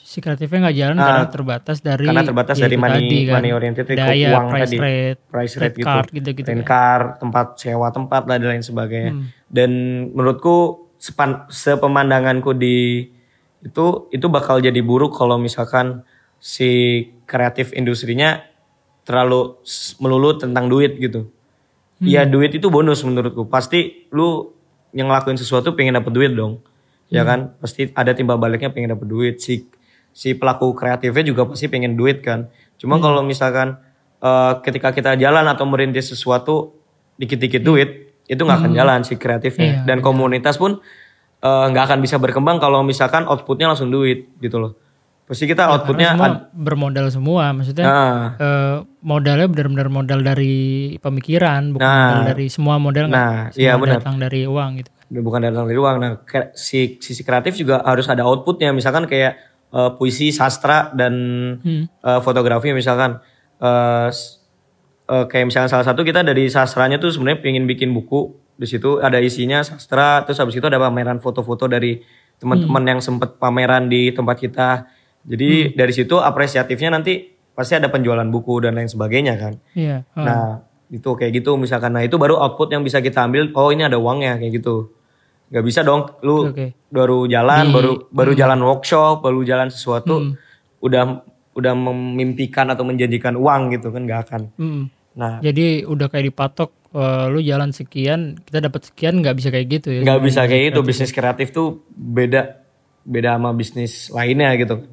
S1: Si kreatifnya nggak jalan karena terbatas dari
S2: karena terbatas
S1: ya
S2: dari
S1: itu
S2: money
S1: tadi kan.
S2: money oriented itu
S1: Daya,
S2: uang
S1: price
S2: tadi
S1: rate,
S2: price
S1: rate
S2: rate gitu
S1: card gitu-gitu
S2: rent
S1: ya.
S2: car tempat sewa tempat lah dan lain sebagainya
S1: Hmm.
S2: dan menurutku sepan, sepemandanganku di itu itu bakal jadi buruk kalau misalkan si kreatif industrinya terlalu melulu tentang duit gitu
S1: Hmm.
S2: Iya duit itu bonus menurutku. Pasti lu yang ngelakuin sesuatu pengen dapet duit dong. Ya
S1: Hmm.
S2: kan? Pasti ada timbal baliknya pengen dapet duit. Si si pelaku kreatifnya juga pasti pengen duit kan? Cuma
S1: Hmm.
S2: kalau misalkan eh, ketika kita jalan atau merintis sesuatu dikit-dikit duit itu nggak akan jalan si kreatifnya.
S1: Hmm. Iya,
S2: dan komunitas pun eh, nggak akan bisa berkembang kalau misalkan outputnya langsung duit gitu loh pasti kita outputnya
S1: Karena semua bermodal semua, maksudnya
S2: nah,
S1: eh, modalnya benar-benar modal dari pemikiran, bukan
S2: Nah.
S1: modal dari semua modal nggak
S2: nah iya
S1: semua
S2: benar
S1: datang dari uang gitu.
S2: bukan datang dari uang. Nah, si sisi kreatif juga harus ada outputnya. Misalkan kayak eh, puisi, sastra dan
S1: Hmm.
S2: eh, fotografi misalkan eh, eh, kayak misalkan salah satu kita dari sastranya tuh sebenarnya pengen bikin buku. Di situ ada isinya sastra, terus habis itu ada pameran foto-foto dari teman-teman
S1: Hmm.
S2: yang sempet pameran di tempat kita. Jadi dari situ apresiatifnya nanti pasti ada penjualan buku dan lain sebagainya kan.
S1: Iya. oh.
S2: Nah, itu kayak gitu misalkan. Nah, itu baru output yang bisa kita ambil. Oh, ini ada uangnya kayak gitu. Gak bisa dong lu
S1: Oke.
S2: baru jalan,
S1: Di-
S2: baru baru jalan workshop, baru jalan sesuatu
S1: Hmm.
S2: udah udah memimpikan atau menjanjikan uang gitu kan gak akan.
S1: Mm.
S2: Nah,
S1: Jadi udah kayak dipatok, eh, lu jalan sekian, kita dapat sekian, nggak bisa kayak gitu ya?
S2: nggak bisa kayak gitu. Bisnis kreatif tuh beda beda sama bisnis lainnya gitu.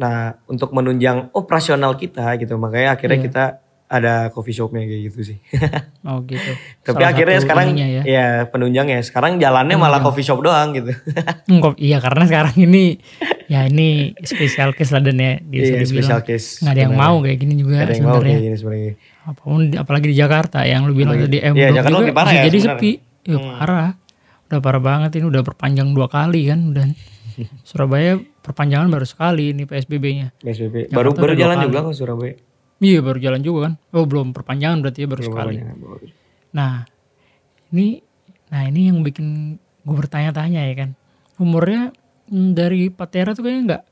S2: Nah, untuk menunjang operasional kita gitu, makanya akhirnya
S1: Iya.
S2: kita ada coffee shopnya kayak gitu sih. <laughs>
S1: Oh gitu.
S2: Tapi
S1: Salah
S2: akhirnya sekarang ya.
S1: ya.
S2: penunjangnya. Sekarang jalannya malah coffee shop doang gitu. <laughs>
S1: Hmm, iya karena sekarang ini ya ini spesial case lah dan ya bisa
S2: Iya, special case.
S1: nggak ada yang
S2: sebenarnya.
S1: mau kayak gini juga
S2: yang mau
S1: sebenarnya.
S2: kayak gini sebenarnya.
S1: Apa pun apalagi di Jakarta yang lu bilang tadi M
S2: Iya,
S1: Block
S2: Jakarta
S1: juga
S2: lebih parah ya
S1: jadi
S2: sebenarnya.
S1: sepi. Ya parah. Udah parah banget ini udah perpanjang dua kali kan dan Surabaya <laughs> perpanjangan baru sekali ini PSBB-nya.
S2: PSBB.
S1: Jakarta
S2: Baru baru jalan
S1: kali.
S2: juga ke Surabaya.
S1: Iya baru jalan juga kan. Oh belum perpanjangan berarti ya baru sekali. Nah, ini nah ini yang bikin gue bertanya-tanya ya kan. Umurnya mm, dari Patera tuh kayaknya nggak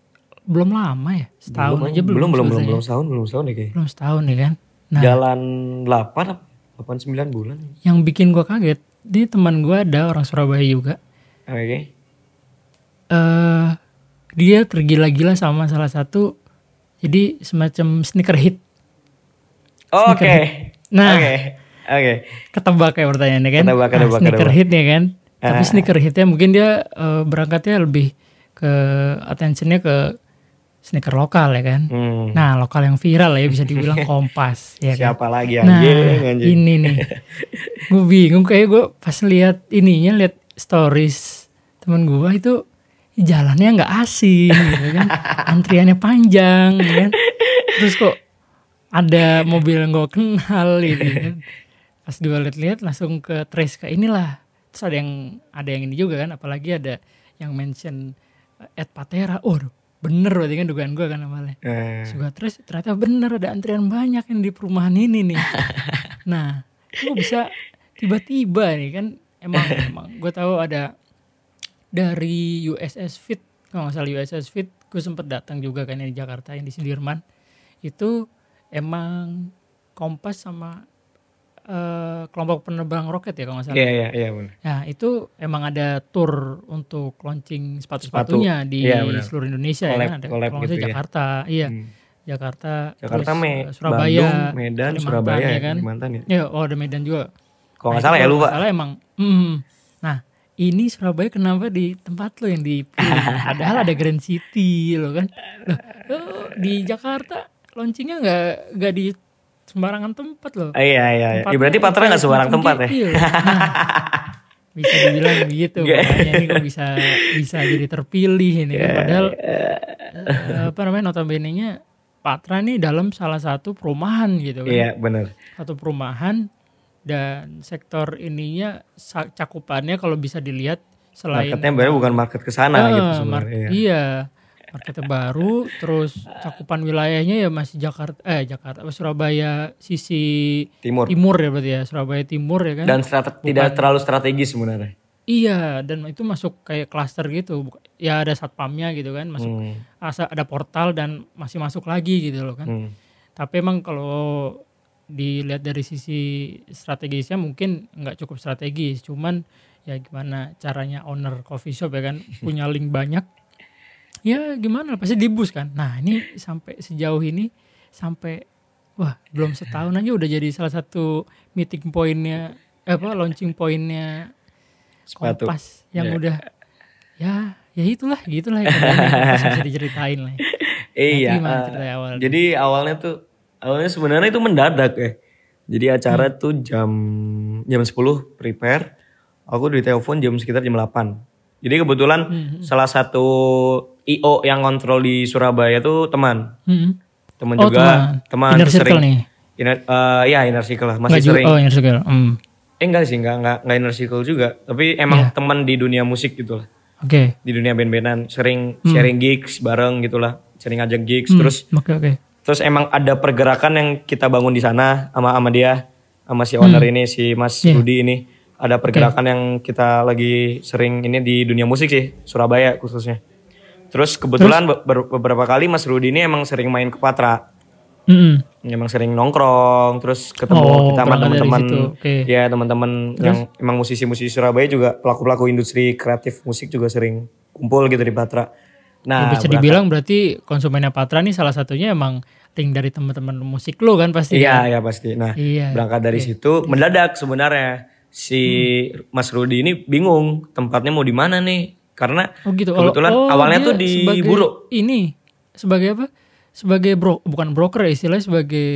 S1: belum lama ya. Setahun
S2: belum,
S1: aja belum.
S2: belum belum belum belum setahun belum setahun deh kayaknya.
S1: Belum setahun ya kan. Nah,
S2: Jalan 8 8 9 bulan.
S1: yang bikin gue kaget, di teman gue ada orang Surabaya juga.
S2: Oke.
S1: eh dia tergila-gila sama salah satu jadi semacam sneaker hit.
S2: Oke.
S1: Nah.
S2: Oke. Oke.
S1: Ketebak ya pertanyaannya kan.
S2: Ketebak, ketebak,
S1: nah, sneaker
S2: ketebak.
S1: hit ya kan. Tapi
S2: Ah.
S1: sneaker hitnya mungkin dia eh, berangkatnya lebih ke attentionnya ke sneaker lokal ya kan.
S2: Hmm.
S1: Nah lokal yang viral ya bisa dibilang <laughs> kompas ya kan.
S2: Siapa lagi
S1: Nah
S2: anjing anjing.
S1: ini nih, gue bingung kayak gue pas lihat ininya lihat stories temen gue itu jalannya nggak asing gitu kan, <laughs> antriannya panjang gitu kan, terus kok ada mobil yang gue kenal gitu kan, pas gue lihat-lihat langsung ke trace ke inilah, terus ada yang ada yang ini juga kan, apalagi ada yang mention eh, Ed Patera, oh bener berarti kan dugaan gue kan awalnya.
S2: Eh,
S1: Juga terus ternyata bener ada antrian banyak yang di perumahan ini nih. <laughs> nah, kok bisa tiba-tiba nih kan? Emang <laughs> emang gue tahu ada dari USS Fit kalau nggak salah USS Fit gue sempet datang juga kan yang di Jakarta yang di Sudirman itu emang Kompas sama eh, kelompok penerbang roket ya kalau nggak salah.
S2: Iya iya iya benar.
S1: Nah itu emang ada tour untuk launching sepatu-sepatunya di
S2: Iya, benar.
S1: seluruh Indonesia
S2: Collab-
S1: ya kan. Ada
S2: collab
S1: kalau
S2: gitu
S1: salah
S2: ya.
S1: Jakarta, iya
S2: Hmm.
S1: Jakarta,
S2: Jakarta,
S1: terus,
S2: Me,
S1: eh, Surabaya,
S2: Bandung, Medan,
S1: Kalimantan,
S2: Surabaya
S1: ya
S2: ya
S1: kan.
S2: Kalimantan ya.
S1: Ya, oh ada Medan juga.
S2: Kalau nggak
S1: Nah,
S2: salah ya lupa.
S1: nggak Salah emang. hmm. Nah ini Surabaya kenapa di tempat lo yang dipilih? <laughs> Padahal ada Grand City lo kan. Loh, lo di Jakarta launchingnya nggak nggak di sembarangan tempat loh.
S2: Ah, iya iya. iya. Ya,
S1: Tempatnya
S2: berarti Patra nggak sembarang tempat ya.
S1: iya. Nah, bisa dibilang begitu. Makanya ini kok bisa bisa jadi terpilih ini
S2: Iya,
S1: kan. Padahal eh, apa namanya notabene-nya Patra nih dalam salah satu perumahan gitu kan.
S2: Iya benar.
S1: Satu perumahan dan sektor ininya cakupannya kalau bisa dilihat selain
S2: Marketnya baru bukan market ke sana
S1: Ah,
S2: gitu
S1: mar-
S2: sebenarnya.
S1: Iya. Marketnya baru, terus cakupan wilayahnya ya masih Jakarta, eh Jakarta, Surabaya sisi
S2: Timur.
S1: timur ya berarti ya, Surabaya timur ya kan?
S2: Dan strate- tidak terlalu strategis sebenarnya.
S1: iya, dan itu masuk kayak klaster gitu, ya ada satpamnya gitu kan, masuk
S2: Hmm.
S1: asa ada portal dan masih masuk lagi gitu loh kan.
S2: Hmm.
S1: Tapi emang kalau dilihat dari sisi strategisnya mungkin nggak cukup strategis, cuman ya gimana caranya owner coffee shop ya kan <laughs> punya link banyak, ya gimana pasti dibus kan. Nah ini sampai sejauh ini sampai wah belum setahun aja udah jadi salah satu meeting pointnya eh, apa launching pointnya
S2: Sepatu.
S1: Kompas yang
S2: Ya.
S1: udah ya ya itulah gitulah ya bisa <laughs> diceritain lah. ya.
S2: Iya.
S1: Awal?
S2: jadi awalnya tuh awalnya sebenarnya itu mendadak ya. Jadi acara
S1: Hmm.
S2: tuh jam jam 10 prepare. Aku ditelepon jam sekitar jam 8. Jadi kebetulan
S1: Hmm.
S2: salah satu IO yang kontrol di Surabaya tuh teman.
S1: Hmm.
S2: Teman
S1: Oh,
S2: juga, teman
S1: Inner
S2: tuh
S1: circle
S2: sering
S1: nih.
S2: Inner, eh, ya inner circle lah, masih
S1: Nggak juga,
S2: sering.
S1: oh inner circle. Hmm.
S2: Eh enggak sih, enggak, enggak, enggak inner circle juga. Tapi emang
S1: Iya.
S2: teman di dunia musik gitu lah.
S1: Oke.
S2: Di dunia band-bandan. Sering
S1: Hmm.
S2: sharing gigs bareng gitu lah. Sering ngajak gigs. Terus
S1: Oke oke.
S2: Terus emang ada pergerakan yang kita bangun di sana sama sama dia. Sama si owner
S1: Hmm.
S2: ini, si Mas
S1: Iya.
S2: Rudi ini. Ada pergerakan yang kita lagi sering ini di dunia musik sih. Surabaya khususnya. Terus kebetulan be- ber- beberapa kali Mas Rudi ini emang sering main ke Patra.
S1: Hmm.
S2: Emang sering nongkrong, terus ketemu
S1: Oh,
S2: kita sama
S1: berangkat
S2: teman-teman.
S1: oke.
S2: Ya teman-teman yang emang musisi-musisi Surabaya juga pelaku-pelaku industri kreatif musik juga sering kumpul gitu di Patra. Nah,
S1: bisa dibilang berarti konsumennya Patra nih salah satunya emang link dari teman-teman musik lo kan pasti.
S2: Iya,
S1: kan?
S2: iya pasti. Nah,
S1: Iya.
S2: berangkat dari situ mendadak sebenarnya si Mas Rudi ini bingung tempatnya mau di mana nih? Karena
S1: Oh gitu.
S2: kebetulan
S1: oh,
S2: awalnya tuh di Buro.
S1: Ini sebagai apa? sebagai bro bukan broker ya istilahnya sebagai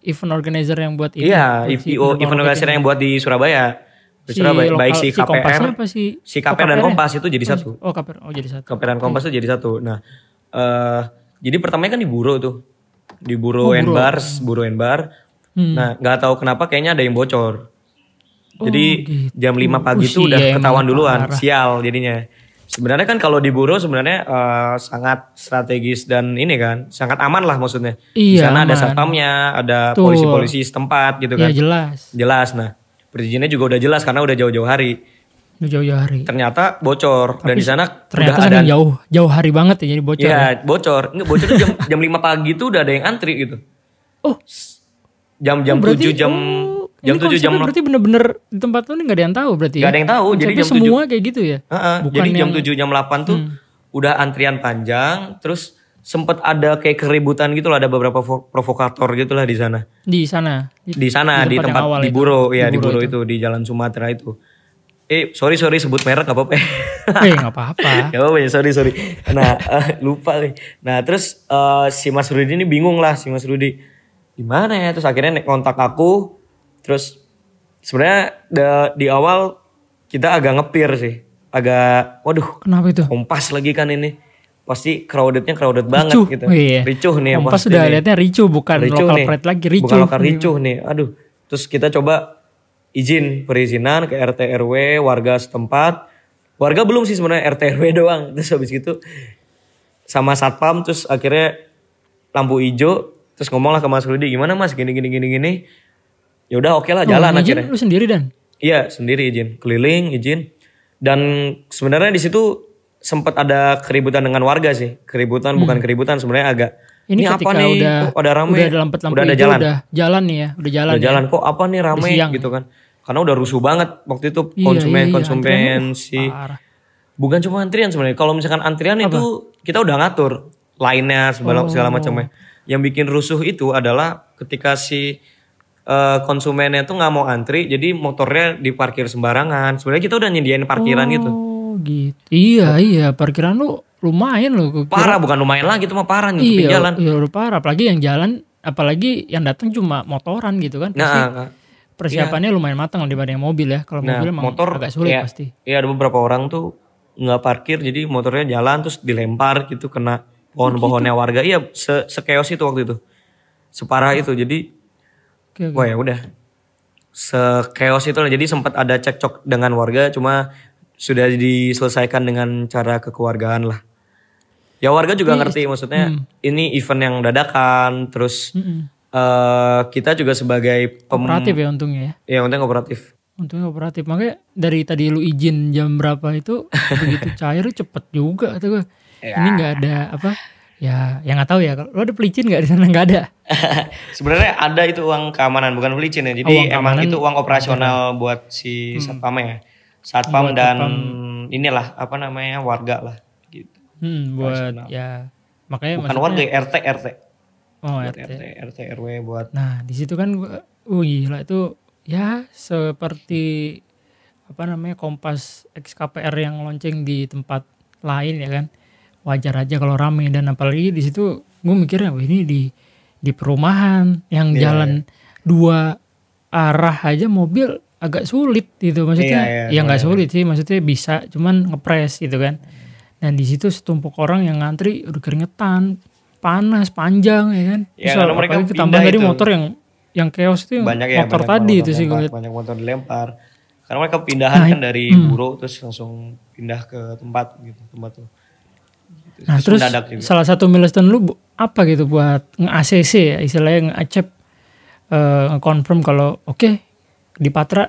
S1: event organizer yang buat ini.
S2: Iya,
S1: si penerbangan
S2: event organizer yang buat di Surabaya. Di
S1: Si
S2: Surabaya
S1: lokal-
S2: baik si KPR,
S1: apa si
S2: si
S1: oh,
S2: KPR dan
S1: KPR-nya?
S2: Kompas itu jadi satu.
S1: Oh KPR, oh jadi satu.
S2: KPR dan Kompas itu jadi satu. Nah, eh jadi pertamanya kan di Buro tuh. Di Buro and Bars, Buro and Bar.
S1: Hmm.
S2: Nah, nggak tahu kenapa kayaknya ada yang bocor. Jadi
S1: gitu.
S2: jam 5 pagi
S1: Uh,
S2: tuh udah
S1: iya,
S2: ketahuan duluan,
S1: parah.
S2: sial jadinya. Sebenarnya kan kalau di Buro sebenarnya eh, sangat strategis dan ini kan, sangat aman lah maksudnya. di
S1: Iya,
S2: sana ada satpamnya, ada polisi-polisi setempat gitu
S1: Ya
S2: kan.
S1: jelas.
S2: Jelas nah. Perizinannya juga udah jelas karena udah jauh-jauh hari.
S1: Jauh-jauh hari.
S2: Ternyata bocor dan di sana
S1: Ternyata
S2: udah ada
S1: jauh jauh hari banget ya jadi bocor.
S2: Iya, bocor. Enggak bocor tuh jam <laughs> jam 5 pagi tuh udah ada yang antri gitu.
S1: Oh,
S2: Jam-jam
S1: oh, berarti-
S2: 7 jam
S1: oh,
S2: jam
S1: ini
S2: 7 jam
S1: berarti bener-bener di tempat lu nih gak ada yang tahu berarti
S2: Nggak
S1: ya?
S2: ada yang tahu, jadi jam
S1: semua kayak gitu ya? Bukan
S2: jadi jam
S1: yang- Hmm.
S2: 7 jam 8 tuh udah antrian panjang, terus sempet ada kayak keributan gitu lah, ada beberapa vo- provokator gitu lah di sana.
S1: Di sana.
S2: Di sana di
S1: yang
S2: tempat
S1: awal
S2: di
S1: itu.
S2: Buro, ya di
S1: Buro
S2: Buro itu. di Jalan Sumatera itu. Eh, sorry sorry sebut merek gak apa-apa. <laughs>
S1: Eh gak apa-apa. <laughs>
S2: Gak apa-apa ya, sorry sorry. Nah, eh, lupa nih. Nah, terus eh, si Mas Rudi ini bingung lah si Mas Rudi. Gimana ya? Terus akhirnya kontak aku. Terus sebenarnya di awal kita agak ngepir sih. Agak waduh,
S1: Kenapa itu?
S2: kompas lagi kan ini. Pasti crowdednya crowded banget
S1: Ricuh.
S2: gitu.
S1: Oh, iya.
S2: Ricuh nih
S1: Kompas sudah lihatnya ricuh bukan
S2: Ricuh
S1: local
S2: nih.
S1: pride lagi ricuh.
S2: Bukan lokal ricuh nih. Aduh. Terus kita coba izin perizinan ke RT RW warga setempat. Warga belum sih sebenarnya RT RW <laughs> doang. Terus habis gitu sama satpam terus akhirnya lampu hijau terus ngomong lah ke Mas Rudi gimana Mas gini gini gini gini. Ya udah oke lah jalan
S1: Oh, izin
S2: akhirnya.
S1: Lu sendiri dan?
S2: Iya sendiri izin keliling izin dan sebenarnya di situ sempat ada keributan dengan warga sih keributan bukan keributan sebenarnya agak
S1: Hmm. Ini,
S2: ini, apa nih
S1: udah
S2: kok ada rame
S1: udah ada
S2: udah ada jalan
S1: udah jalan nih ya, udah jalan.
S2: udah
S1: ya.
S2: jalan kok apa nih rame
S1: siang.
S2: gitu kan karena udah rusuh banget waktu itu
S1: Iya,
S2: konsumen
S1: iya, iya,
S2: konsumen
S1: uh,
S2: si bukan cuma antrian sebenarnya kalau misalkan antrian itu kita udah ngatur lainnya segala
S1: Oh.
S2: segala macamnya yang bikin rusuh itu adalah ketika si eh, konsumennya tuh nggak mau antri jadi motornya diparkir sembarangan sebenarnya kita udah nyediain parkiran gitu
S1: Oh gitu. Iya iya parkiran lu lumayan loh.
S2: Parah bukan lumayan lagi itu mah parah nih
S1: Iya,
S2: jalan
S1: iya udah parah. Apalagi yang jalan, apalagi yang datang cuma motoran gitu kan. Pasti
S2: nah
S1: persiapannya lumayan matang yang mobil ya. Kalau
S2: Nah,
S1: mobil emang
S2: motor
S1: agak sulit
S2: ya,
S1: pasti.
S2: Iya ada beberapa orang tuh nggak parkir jadi motornya jalan terus dilempar gitu kena pohon-pohonnya warga. Iya se sekeos itu waktu itu. Separah itu jadi
S1: Oke, oke.
S2: wah ya udah. Sekeos itu lah jadi sempat ada cekcok dengan warga cuma sudah diselesaikan dengan cara kekeluargaan lah. Ya warga juga ngerti maksudnya ini event yang dadakan terus
S1: Mm-mm.
S2: Eh, kita juga sebagai pem
S1: Kooperatif ya untungnya ya.
S2: ya untungnya kooperatif.
S1: Untungnya kooperatif. Makanya dari tadi lu izin jam berapa itu begitu <laughs> cair cepet juga gue.
S2: Ya.
S1: Ini nggak ada apa? Ya, yang nggak tahu ya. Lu ada pelicin nggak di sana nggak ada? <laughs>
S2: Sebenarnya ada itu uang keamanan bukan pelicin ya. Jadi
S1: Oh,
S2: emang
S1: keamanan.
S2: itu uang operasional buat si satpam ya. Satpam dan inilah apa namanya warga lah gitu.
S1: Hmm, buat ya makanya
S2: Bukan warga ya, RT RT.
S1: Oh,
S2: Buat
S1: RT.
S2: RT RT RW buat
S1: Nah, di situ kan gua oh gila itu ya seperti apa namanya Kompas XKPR yang lonceng di tempat lain ya kan. Wajar aja kalau rame dan apalagi di situ gue mikirnya wah ini di di perumahan yang
S2: Iya,
S1: jalan dua arah aja mobil agak sulit gitu maksudnya
S2: Iya,
S1: ya
S2: iya,
S1: nggak sulit sih maksudnya bisa cuman ngepres gitu kan dan di situ setumpuk orang yang ngantri udah keringetan panas panjang ya kan
S2: Ya,
S1: Terus
S2: karena mereka
S1: ketambah
S2: itu.
S1: motor yang yang chaos itu yang
S2: banyak ya
S1: motor
S2: banyak
S1: tadi
S2: motor
S1: itu sih gue
S2: banyak motor dilempar. Karena mereka pindahan
S1: Nah,
S2: kan dari buro terus langsung pindah ke tempat gitu tempat tuh. Gitu.
S1: Nah terus salah satu milestone lu apa gitu buat nge-ACC ya istilahnya nge-acep eh, nge-confirm kalau oke di Patra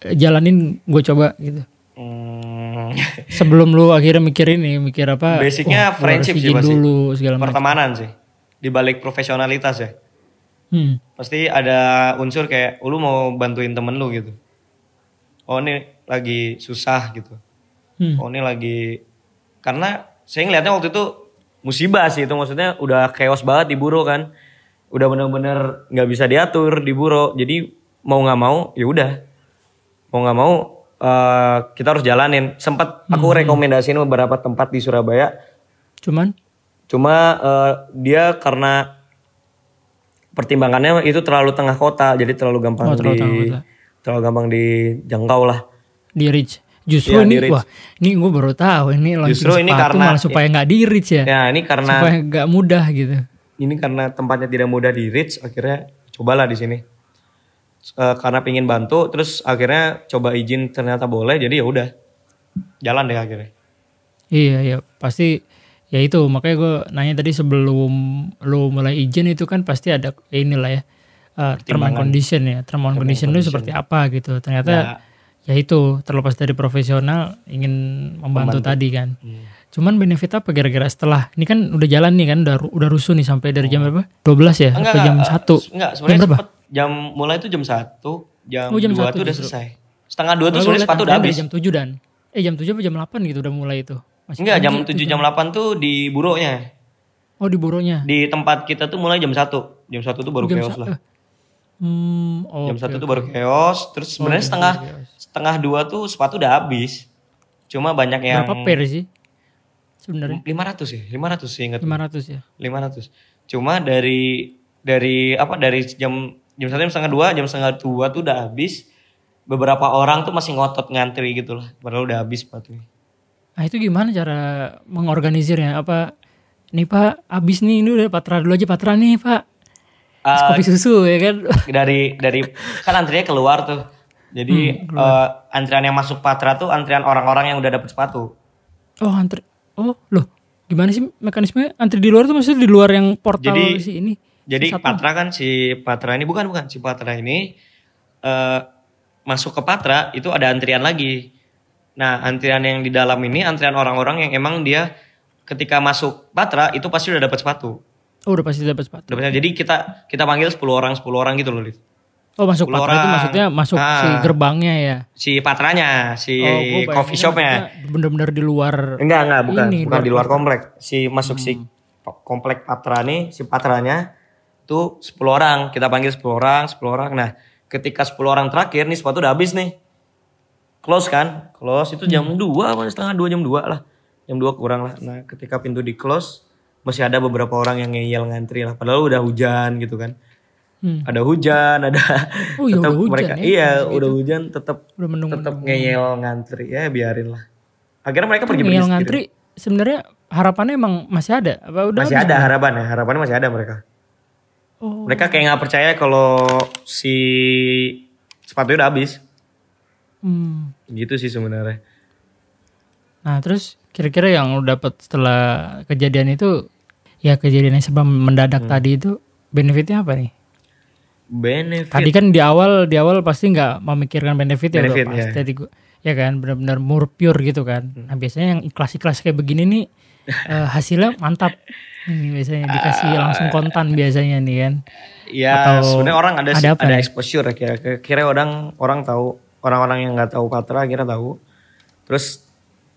S1: eh, jalanin gue coba gitu.
S2: Hmm, <laughs>
S1: Sebelum lu akhirnya mikir ini, mikir apa?
S2: Basicnya
S1: wah,
S2: friendship sih pasti.
S1: dulu segala macam.
S2: pertemanan sih. Di balik profesionalitas ya.
S1: Hmm.
S2: pasti ada unsur kayak "Oh, lu mau bantuin temen lu gitu oh ini lagi susah gitu
S1: Hmm.
S2: oh ini lagi karena saya ngeliatnya waktu itu musibah sih itu maksudnya udah chaos banget di buro kan udah bener-bener nggak bisa diatur di buro jadi mau nggak mau ya udah mau nggak mau eh, kita harus jalanin sempat aku rekomendasiin beberapa tempat di Surabaya
S1: Cuman
S2: Cuma eh, dia karena pertimbangannya itu terlalu tengah kota, jadi terlalu gampang
S1: Oh, terlalu
S2: di
S1: kota.
S2: terlalu gampang dijangkau lah.
S1: Di reach. Justru
S2: Iya,
S1: ini
S2: reach.
S1: wah, ini gue baru tahu ini launching
S2: Justru ini karena-
S1: malah supaya nggak di reach ya.
S2: Ya ini karena
S1: Supaya nggak mudah gitu.
S2: ini karena tempatnya tidak mudah di reach, akhirnya cobalah di sini. Eh, karena pingin bantu, terus akhirnya coba izin ternyata boleh, jadi ya udah jalan deh akhirnya.
S1: Iya, iya, pasti ya itu makanya gue nanya tadi sebelum lu mulai izin itu kan pasti ada inilah ya uh, term and condition ya, term and condition lu seperti apa gitu. Ternyata ya itu terlepas dari profesional ingin membantu, tadi kan. Cuman benefit apa kira-kira setelah ini kan udah jalan nih kan udah udah rusuh nih sampai dari jam berapa? 12 ya?
S2: Enggak,
S1: Atau jam
S2: enggak,
S1: 1?
S2: eh, Enggak, sebenarnya
S1: Jam berapa?
S2: sempet jam mulai itu jam 1, jam,
S1: Oh, jam
S2: 2
S1: satu
S2: tuh udah
S1: justru.
S2: selesai. Setengah 2 tuh sebenarnya sepatu udah habis.
S1: Jam 7 dan eh jam 7 apa jam 8 gitu udah mulai itu. Masih
S2: Enggak, jam
S1: pagi
S2: 7
S1: itu.
S2: jam 8 tuh di buronya.
S1: Oh, di buronya.
S2: Di tempat kita tuh mulai jam 1. Jam 1 tuh baru
S1: Jam
S2: chaos
S1: sa-
S2: lah.
S1: eh. Hmm, oh,
S2: Jam 1 tuh baru chaos, terus sebenarnya setengah setengah 2 tuh sepatu udah habis. Cuma banyak yang
S1: berapa pair sih? Sebenarnya
S2: 500 ya, 500 sih ingat.
S1: 500 ya.
S2: 500. Cuma dari dari apa dari jam jam satu jam setengah dua jam setengah dua tuh udah habis. Beberapa orang tuh masih ngotot ngantri gitu lah. Padahal udah habis sepatunya.
S1: Nah itu gimana cara mengorganisirnya? Apa nih Pak, habis nih ini udah patra dulu aja patra nih Pak.
S2: Eh,
S1: kopi susu ya kan? <laughs>
S2: dari dari kan antrinya keluar tuh. Jadi eh, antrian yang masuk Patra tuh antrian orang-orang yang udah dapet sepatu.
S1: Oh antri, oh loh gimana sih mekanisme antri di luar tuh maksudnya di luar yang portal
S2: Jadi-
S1: si ini?
S2: Jadi
S1: Si satu.
S2: Patra kan si Patra ini bukan bukan si Patra ini eh masuk ke Patra itu ada antrian lagi. Nah antrian yang di dalam ini antrian orang-orang yang emang dia ketika masuk Patra itu pasti udah dapat sepatu.
S1: Oh udah pasti dapat sepatu.
S2: Dapatnya jadi kita kita panggil 10 orang 10 orang gitu loh Liv.
S1: Oh masuk
S2: 10
S1: patra itu
S2: orang.
S1: maksudnya masuk
S2: Ah.
S1: si gerbangnya ya?
S2: Si Patranya, si
S1: Oh,
S2: coffee shopnya.
S1: Bener-bener di luar.
S2: Enggak enggak bukan
S1: Ini,
S2: bukan di luar komplek. Si masuk si komplek Patra nih si Patranya tuh 10 orang kita panggil 10 orang 10 orang. Nah ketika 10 orang terakhir nih sepatu udah habis nih. Close kan? Close itu jam 2 apa setengah 2 jam 2 lah. Jam 2 kurang lah. Nah ketika pintu di close masih ada beberapa orang yang ngeyel ngantri lah. Padahal udah hujan gitu kan.
S1: Hmm.
S2: Ada hujan, ada
S1: Oh, iya,
S2: tetap
S1: hujan
S2: mereka
S1: ya,
S2: iya
S1: masih
S2: udah hujan tetap tetap ngeyel ngantri ya biarin lah. Akhirnya mereka pergi
S1: Ngeyel ngantri sebenarnya harapannya emang masih ada apa udah
S2: masih ada harapan ya harapannya masih ada mereka
S1: Oh.
S2: mereka kayak nggak percaya kalau si sepatu udah habis
S1: Hmm.
S2: gitu sih sebenarnya
S1: Nah terus kira-kira yang lu dapat setelah kejadian itu ya kejadian yang serba mendadak
S2: Hmm.
S1: tadi itu benefitnya apa nih?
S2: benefit
S1: Tadi kan di awal di awal pasti nggak memikirkan benefit ya
S2: Benefit,
S1: pasti
S2: ya.
S1: tadi gua- ya kan benar-benar more pure gitu kan.
S2: Hmm.
S1: Nah biasanya yang ikhlas-ikhlas kayak begini nih <laughs> eh, hasilnya mantap. Ini biasanya dikasih
S2: Ah.
S1: langsung kontan biasanya nih kan.
S2: ya sebenarnya orang ada
S1: ada
S2: ada,
S1: apa
S2: exposure ya kira kira orang orang tahu orang-orang yang nggak tahu Patra kira tahu terus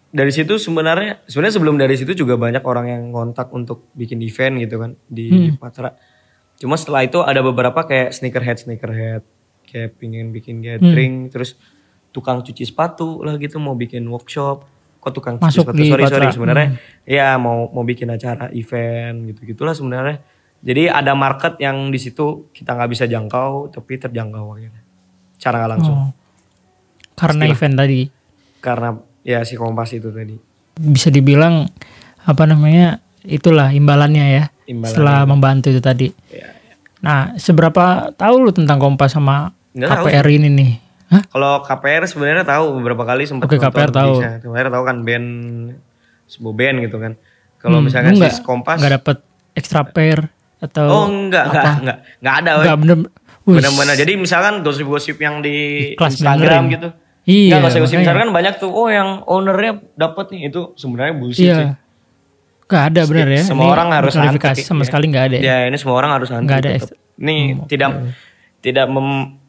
S2: dari situ sebenarnya sebenarnya sebelum dari situ juga banyak orang yang kontak untuk bikin event gitu kan di
S1: Hmm.
S2: Patra cuma setelah itu ada beberapa kayak sneakerhead sneakerhead kayak pingin bikin
S1: Hmm.
S2: gathering terus tukang cuci sepatu lah gitu mau bikin workshop kok tukang cuci
S1: Masuk
S2: sepatu?
S1: di
S2: sorry sorry sebenarnya ya mau mau bikin acara event gitu gitulah sebenarnya. Jadi ada market yang di situ kita nggak bisa jangkau tapi terjangkau akhirnya. Cara nggak langsung.
S1: Oh. Karena event tadi?
S2: Karena ya si kompas itu tadi.
S1: Bisa dibilang apa namanya itulah imbalannya ya
S2: Imbalan,
S1: setelah membantu itu tadi.
S2: ya,
S1: Nah, seberapa tahu lu tentang Kompas sama
S2: Nggak tahu
S1: KPR ini nih?
S2: Kalau KPR sebenarnya tahu beberapa kali sempat
S1: Oke, KPR tahu.
S2: KPR tahu kan band sebuah band gitu kan kalau
S1: Hmm,
S2: misalkan
S1: lu
S2: si
S1: nggak-
S2: kompas
S1: nggak dapet extra pair atau
S2: oh enggak enggak enggak enggak ada weh.
S1: nggak bener
S2: benar-benar jadi misalkan gosip-gosip yang di
S1: Ikhlas
S2: Instagram
S1: benerin.
S2: gitu
S1: Iya,
S2: Enggak, gosip-gosip. Instagram kan banyak tuh oh yang ownernya dapat nih itu sebenarnya bullshit sih
S1: iya. Nggak ada bener ya.
S2: semua
S1: Ini
S2: orang harus antri,
S1: sama
S2: ya.
S1: sekali nggak ada. ya?
S2: Ya ini semua orang harus antri.
S1: Nggak ada
S2: Ini
S1: Hmm,
S2: tidak tidak mem-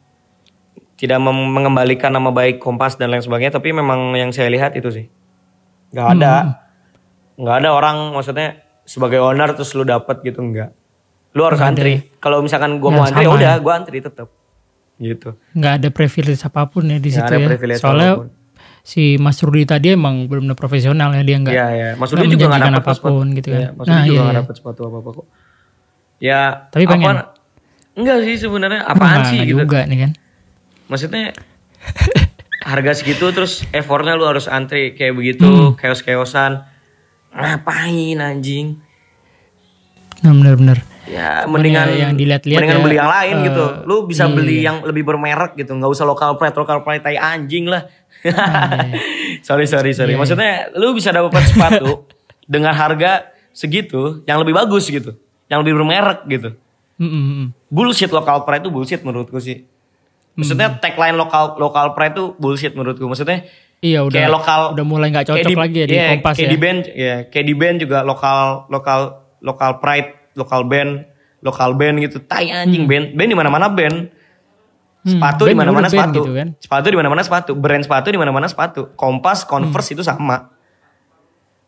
S2: tidak mengembalikan nama baik Kompas dan lain sebagainya, tapi memang yang saya lihat itu sih nggak ada,
S1: Hmm.
S2: nggak ada orang maksudnya sebagai owner terus lu dapat gitu nggak. Lu harus antri. Kalau misalkan gua
S1: Ya,
S2: mau antri, ya udah gua antri tetap. Gitu.
S1: Nggak ada privilege apa pun ya di
S2: Nggak
S1: situ
S2: ada
S1: ya.
S2: privilege
S1: Soalnya
S2: apa pun.
S1: si Mas Rudi tadi emang benar-benar profesional ya dia nggak
S2: Iya ya, Mas Rudi juga nggak dapat
S1: apa pun gitu kan.
S2: Ya, Mas
S1: Nah,
S2: Rudi juga
S1: iya,
S2: nggak
S1: iya.
S2: dapat sepatu apa apa kok. Ya,
S1: Tapi pengen.
S2: apa- enggak sih sebenarnya apaan
S1: Nggak-
S2: sih gitu.
S1: juga nih kan.
S2: Maksudnya harga segitu terus effortnya lu harus antri kayak begitu,
S1: Hmm.
S2: keos-keosan. Ngapain anjing?
S1: Nah benar-benar.
S2: Ya
S1: Cuman
S2: mendingan
S1: ya yang dilihat-lihat
S2: mendingan
S1: ya,
S2: beli yang lain
S1: eh,
S2: gitu. Lu bisa
S1: iya.
S2: beli yang lebih bermerek gitu, nggak usah lokal pride, lokal pride tai anjing lah. <laughs> sorry sorry sorry.
S1: Iya, iya.
S2: Maksudnya lu bisa dapat sepatu dengan harga segitu yang lebih bagus gitu, yang lebih bermerek gitu.
S1: Mm, mm.
S2: Bullshit lokal pride itu bullshit menurutku sih. Maksudnya
S1: Hmm.
S2: tagline lokal lokal pride itu bullshit menurutku. Maksudnya
S1: Iya udah
S2: kayak lokal
S1: udah mulai nggak cocok
S2: di-
S1: lagi ya di
S2: iya,
S1: Kompas
S2: kayak
S1: ya.
S2: di band ya kayak di band juga lokal lokal lokal pride lokal band lokal band gitu tai anjing band band di mana mana band
S1: Hmm,
S2: sepatu di
S1: band
S2: mana mana
S1: udah band
S2: sepatu
S1: gitu kan.
S2: sepatu di mana mana sepatu brand sepatu di mana mana sepatu kompas converse itu sama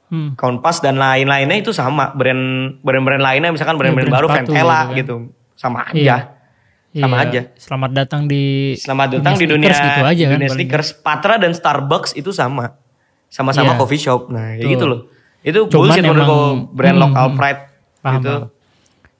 S1: Hmm.
S2: kompas dan lain-lainnya itu sama brand brand-brand lainnya misalkan brand-brand
S1: brand
S2: baru Ventela
S1: gitu kan.
S2: gitu sama aja
S1: Iya.
S2: Sama
S1: Iya,
S2: aja
S1: Selamat datang di
S2: Selamat datang di dunia,
S1: gitu aja kan.
S2: dunia
S1: paling.
S2: sneakers. Patra dan Starbucks itu sama. Sama-sama
S1: Iya.
S2: coffee shop. Nah, kayak gitu loh. Itu
S1: Cuman
S2: bullshit menurut brand
S1: hmm,
S2: lokal
S1: hmm.
S2: pride
S1: Paham,
S2: gitu.
S1: paham.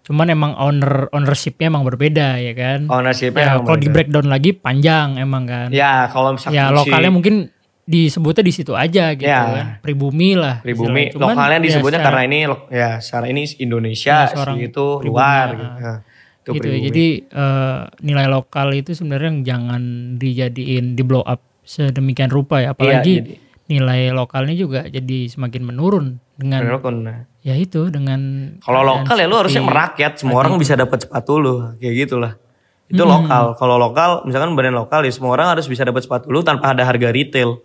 S1: Cuman emang owner ownershipnya emang berbeda ya kan.
S2: Ownership-nya
S1: ya, kalau di breakdown lagi panjang emang kan.
S2: Ya, kalau misalkan
S1: ya
S2: si
S1: lokalnya mungkin disebutnya di situ aja gitu
S2: Ya.
S1: kan. Pribumi lah.
S2: pribumi.
S1: Cuman
S2: lokalnya
S1: ya
S2: disebutnya
S1: secara-
S2: karena ini ya secara ini Indonesia
S1: Ya,
S2: sih
S1: seorang
S2: itu
S1: pribumi,
S2: luar
S1: ah.
S2: gitu. Itu
S1: gitu ya.
S2: pribumi.
S1: Jadi eh, nilai lokal itu sebenarnya jangan dijadiin di blow up sedemikian rupa ya. Apalagi
S2: jadi-
S1: nilai lokalnya juga jadi semakin menurun dengan
S2: Bener kan? Nah,
S1: ya itu dengan
S2: Kalau lokal ya lu harusnya merakyat, semua orang bisa dapat sepatu lu, kayak gitulah. Itu
S1: Hmm.
S2: lokal. Kalau lokal, misalkan brand lokal ya semua orang harus bisa dapat sepatu lu tanpa ada harga retail.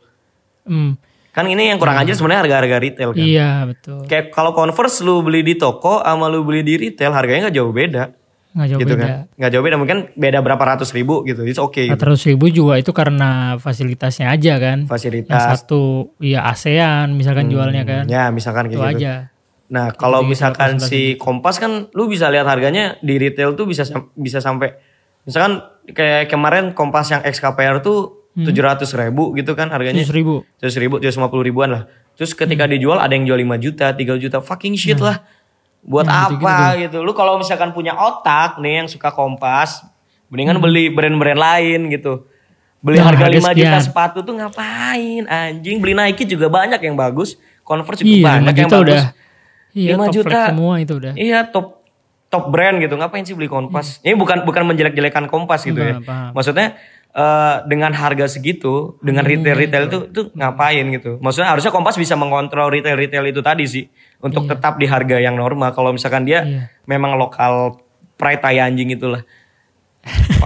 S1: Hmm,
S2: Kan ini yang kurang aja sebenarnya harga-harga retail kan.
S1: iya betul.
S2: Kayak kalau Converse lu beli di toko sama lu beli di retail harganya nggak jauh beda.
S1: Nggak jauh
S2: gitu
S1: beda.
S2: kan. Nggak jauh beda mungkin beda berapa ratus ribu gitu. It's okay. Gitu.
S1: 400 ribu juga itu karena fasilitasnya aja kan. Yang
S2: Fasilitas.
S1: satu ya ASEAN misalkan jualnya kan.
S2: Ya misalkan
S1: itu
S2: gitu.
S1: aja.
S2: Nah kalau
S1: Gitu-gitu,
S2: misalkan si Kompas kan lu bisa lihat harganya di retail tuh bisa bisa sampai misalkan kayak kemarin Kompas yang XKPR tuh
S1: Hmm.
S2: tujuh ratus ribu gitu kan harganya
S1: 100 ribu.
S2: tujuh ribu tujuh ribuan lah. Terus ketika
S1: Hmm.
S2: dijual ada yang jual 5 juta, 3 juta, fucking shit
S1: Nah.
S2: lah. Buat apa gitu. Lu kalau misalkan punya otak nih yang suka kompas, mendingan beli brand-brand lain gitu. Beli
S1: Hmm. Nah,
S2: harga
S1: harga
S2: 5 juta
S1: sekian.
S2: sepatu tuh ngapain anjing? Beli Nike juga banyak yang bagus, Converse juga
S1: Iya,
S2: banyak
S1: 5
S2: yang
S1: juta
S2: bagus.
S1: udah. Iya,
S2: 5
S1: top
S2: juta.
S1: semua itu udah.
S2: Iya, top top brand gitu. Ngapain sih beli Kompas? Ini bukan bukan menjelek-jelekan Kompas gitu ya.
S1: Enggak, Iya. paham.
S2: Maksudnya eh, dengan harga segitu, dengan
S1: Hmm,
S2: retail-retail itu itu ngapain gitu. Maksudnya harusnya Kompas bisa mengontrol retail-retail itu tadi sih untuk tetap di harga yang normal. Kalau misalkan dia
S1: Iya.
S2: memang lokal pride tai anjing itulah. <laughs>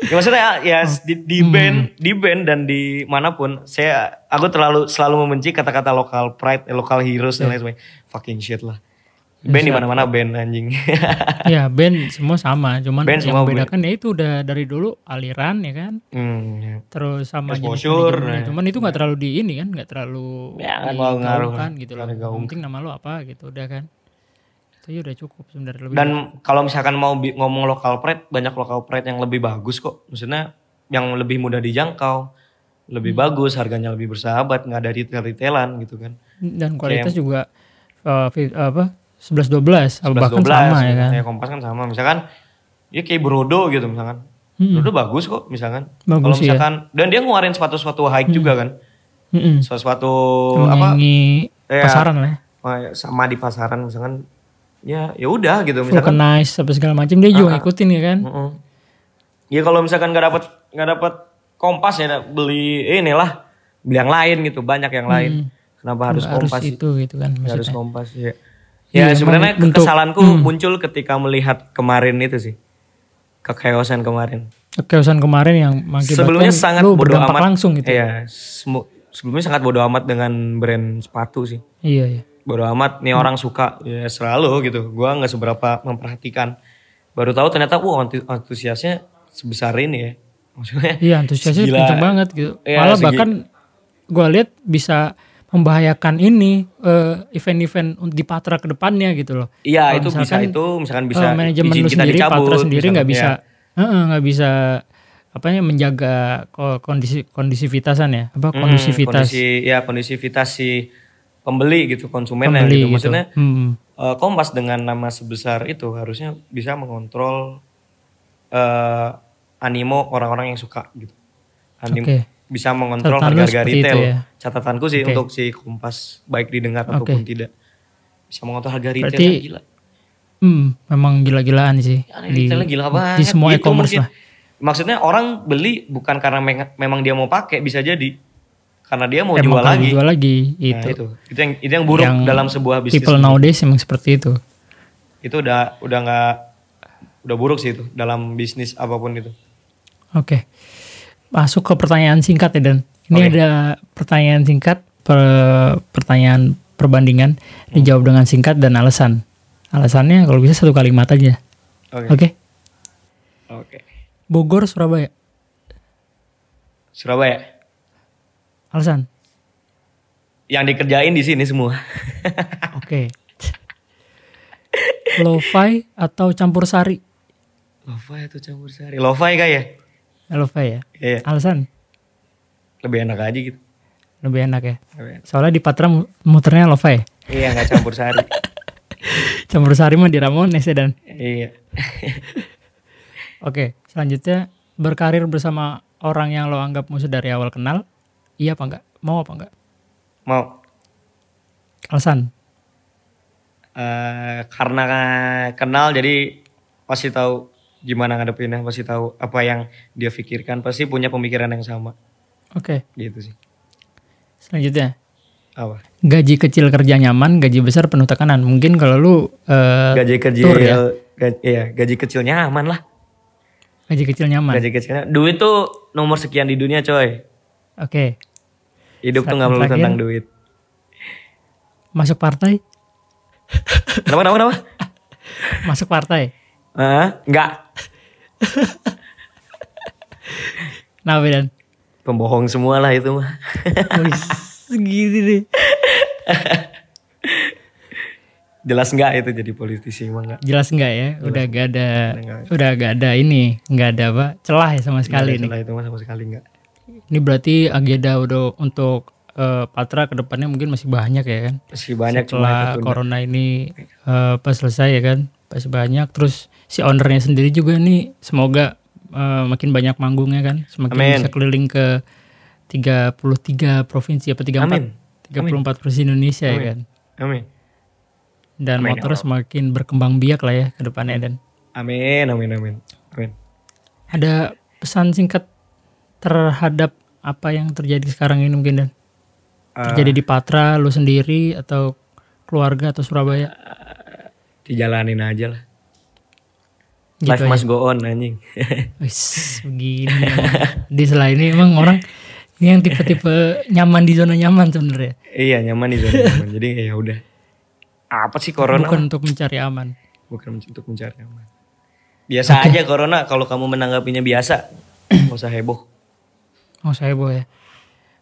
S2: ya maksudnya ya di, di
S1: Hmm.
S2: band, di band dan di mana pun saya aku terlalu selalu membenci kata-kata lokal pride, eh, lokal heroes dan lain sebagainya. Fucking shit lah. Band di mana-mana band anjing. <laughs>
S1: ya band semua sama, cuman
S2: Band
S1: yang membedakan ya itu udah dari dulu aliran ya kan.
S2: hmm, ya.
S1: Terus sama jenis
S2: Exposure, nah.
S1: Cuman itu nggak terlalu di ini kan, nggak terlalu
S2: Ya, ngaruh lah.
S1: gitu loh. Penting nama lo apa gitu udah kan. Itu ya udah cukup sebenarnya lebih.
S2: Dan kalau misalkan mau ngomong lokal pride, banyak lokal pride yang lebih bagus kok. Maksudnya yang lebih mudah dijangkau, lebih
S1: Hmm.
S2: bagus, harganya lebih bersahabat, nggak ada retail-retailan gitu kan.
S1: dan kualitas juga uh, apa 11 12 atau bahkan
S2: 11,
S1: sama ya kan.
S2: Ya kompas kan sama. Misalkan ya kayak Brodo gitu misalkan.
S1: Hmm.
S2: Brodo bagus kok misalkan. Kalau
S1: iya.
S2: misalkan dan dia ngeluarin sepatu-sepatu high juga kan.
S1: Mm-mm.
S2: Sepatu apa Iya.
S1: pasaran lah ya.
S2: eh, sama di pasaran misalkan ya ya udah gitu misalkan.
S1: Vulcanize apa segala macam dia juga ngikutin ya kan.
S2: Mm-mm. Ya kalau misalkan nggak dapat nggak dapat kompas ya beli inilah beli yang lain gitu banyak yang lain. Kenapa harus
S1: harus
S2: kompas?
S1: itu gitu kan
S2: harus kompas ya.
S1: Iya,
S2: Ya sebenarnya kekesalanku
S1: hmm.
S2: muncul ketika melihat kemarin itu sih. Kekeosan kemarin.
S1: Kekeosan kemarin yang
S2: Sebelumnya sangat bodoh amat.
S1: langsung gitu.
S2: Iya, sebelumnya sangat bodoh amat dengan brand sepatu sih.
S1: Iya, iya.
S2: Bodoh amat nih orang suka ya selalu gitu. Gua nggak seberapa memperhatikan. Baru tahu ternyata wah antu- antusiasnya sebesar ini ya. Maksudnya
S1: Iya, antusiasnya kenceng banget gitu.
S2: Iya,
S1: Malah
S2: segi-
S1: bahkan gua lihat bisa membahayakan ini eh, event-event di Patra ke depannya gitu loh.
S2: Iya itu bisa itu misalkan
S1: eh,
S2: bisa
S1: manajemen
S2: izin
S1: lu
S2: kita
S1: sendiri
S2: dicabut,
S1: Patra sendiri nggak bisa
S2: misalkan,
S1: eh, nggak bisa apanya menjaga ko- kondisi kondisivitasan ya apa
S2: Hmm,
S1: kondisivitas
S2: kondisi ya kondisivitas si pembeli gitu konsumen
S1: pembeli
S2: gitu.
S1: gitu.
S2: Maksudnya
S1: Hmm,
S2: eh, Kompas dengan nama sebesar itu harusnya bisa mengontrol eh, animo orang-orang yang suka gitu. Anim-
S1: Oke.
S2: Bisa mengontrol harga-harga
S1: itu
S2: retail.
S1: ya?
S2: Catatanku sih
S1: Oke.
S2: untuk si Kompas baik didengar ataupun tidak. Bisa mengontrol harga retail
S1: Berarti
S2: gila.
S1: hmm, memang gila-gilaan sih
S2: Ya,
S1: di,
S2: retailnya gila
S1: di
S2: banget.
S1: semua
S2: Gitu
S1: e-commerce
S2: mungkin.
S1: lah
S2: Maksudnya orang beli bukan karena me- memang dia mau pakai bisa jadi karena dia mau jual lagi.
S1: jual lagi
S2: Nah,
S1: itu,
S2: itu. Itu yang itu yang buruk
S1: Yang
S2: dalam sebuah bisnis.
S1: people nowadays emang seperti itu
S2: Itu udah udah nggak udah buruk sih itu dalam bisnis apa pun itu.
S1: Oke. Masuk ke pertanyaan singkat ya Dan. Ini
S2: Oke.
S1: ada pertanyaan singkat, per- pertanyaan perbandingan
S2: Hmm.
S1: dijawab dengan singkat dan alasan. Alasannya kalau bisa satu kalimat aja.
S2: Oke.
S1: Oke.
S2: Oke.
S1: Bogor, Surabaya.
S2: Surabaya.
S1: Alasan.
S2: Yang dikerjain di sini semua. <laughs>
S1: Oke. Lo-fi atau campur sari?
S2: Lo-fi atau campur sari? Lo-fi kayak
S1: Lo-fi ya.
S2: Iya.
S1: Alasan
S2: Lebih enak aja gitu.
S1: lebih enak ya.
S2: Lebih enak.
S1: Soalnya di Patra mu- muternya lo-fi.
S2: Iya nggak campur sari. <laughs>
S1: Campur sari mah di Ramones ya Dan.
S2: iya. <laughs>
S1: Oke, selanjutnya berkarir bersama orang yang lo anggap musuh dari awal kenal. Iya apa enggak? Mau apa enggak?
S2: Mau.
S1: Alasan.
S2: Eh, karena kenal jadi pasti tahu gimana ngadepinnya, pasti tahu apa yang dia pikirkan, pasti punya pemikiran yang sama.
S1: Oke,
S2: Gitu sih.
S1: selanjutnya.
S2: Apa?
S1: Gaji kecil kerja nyaman, gaji besar penuh tekanan. Mungkin kalau lu eh,
S2: Gaji kecil,
S1: tur ya?
S2: gaji, iya, gaji kecilnya aman lah.
S1: gaji kecil nyaman.
S2: Gaji kecilnya, duit tuh nomor sekian di dunia coy.
S1: Oke,
S2: Hidup tuh
S1: Saat
S2: nggak melulu
S1: terakhir.
S2: tentang duit.
S1: masuk partai?
S2: Kenapa, kenapa, kenapa?
S1: Masuk partai.
S2: Hah? Enggak. <laughs>
S1: Nah, Dan.
S2: Pembohong semua lah itu mah. <laughs>
S1: Segini deh. <laughs>
S2: Jelas enggak itu jadi politisi emang enggak.
S1: Jelas enggak ya? Udah gak ada
S2: Enggak.
S1: udah gak ada ini, nggak ada apa? Celah ya sama sekali nih.
S2: Setelah itu mah sama sekali enggak.
S1: Ini berarti agenda udah untuk eh, Patra ke depannya mungkin masih banyak ya kan?
S2: Masih banyak
S1: Setelah corona ini eh, pas selesai ya kan? Masih banyak. Terus si ownernya sendiri juga nih semoga eh, makin banyak manggungnya kan? Semakin
S2: Amin.
S1: bisa keliling ke 33 provinsi apa 34?
S2: Amin.
S1: 34 provinsi Indonesia ya kan?
S2: Amin.
S1: Dan
S2: Amin,
S1: motor semakin berkembang biak lah ya ke depannya dan
S2: Amin, amin, amin. Amin.
S1: ada pesan singkat terhadap apa yang terjadi sekarang ini mungkin dan
S2: Ah.
S1: terjadi di Patra lu sendiri atau keluarga atau Surabaya
S2: Dijalanin aja lah.
S1: Gitu
S2: Life
S1: aja.
S2: must go on anjing. <laughs>
S1: Wis, begini di selain ini emang orang ini yang tipe-tipe nyaman di zona nyaman sebenarnya
S2: iya, nyaman di zona nyaman. Jadi ya udah. Apa sih corona?
S1: bukan untuk mencari aman
S2: Bukan untuk mencari aman. Biasa aja corona kalau kamu menanggapinya biasa. <clears throat> Gak usah heboh.
S1: oh saya boleh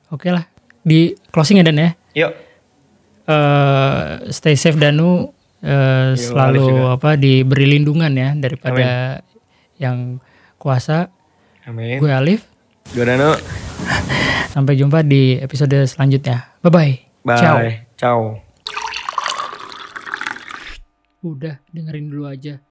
S1: oke lah di closing ya Dan ya
S2: Yuk.
S1: eh stay safe Danu eh,
S2: Alif
S1: selalu
S2: juga.
S1: apa diberi lindungan ya daripada yang kuasa.
S2: Amin.
S1: Gue Alif.
S2: Gue Dano.
S1: Sampai jumpa di episode selanjutnya. Bye bye.
S2: Bye.
S1: Ciao.
S2: Ciao.
S1: Udah dengerin dulu aja.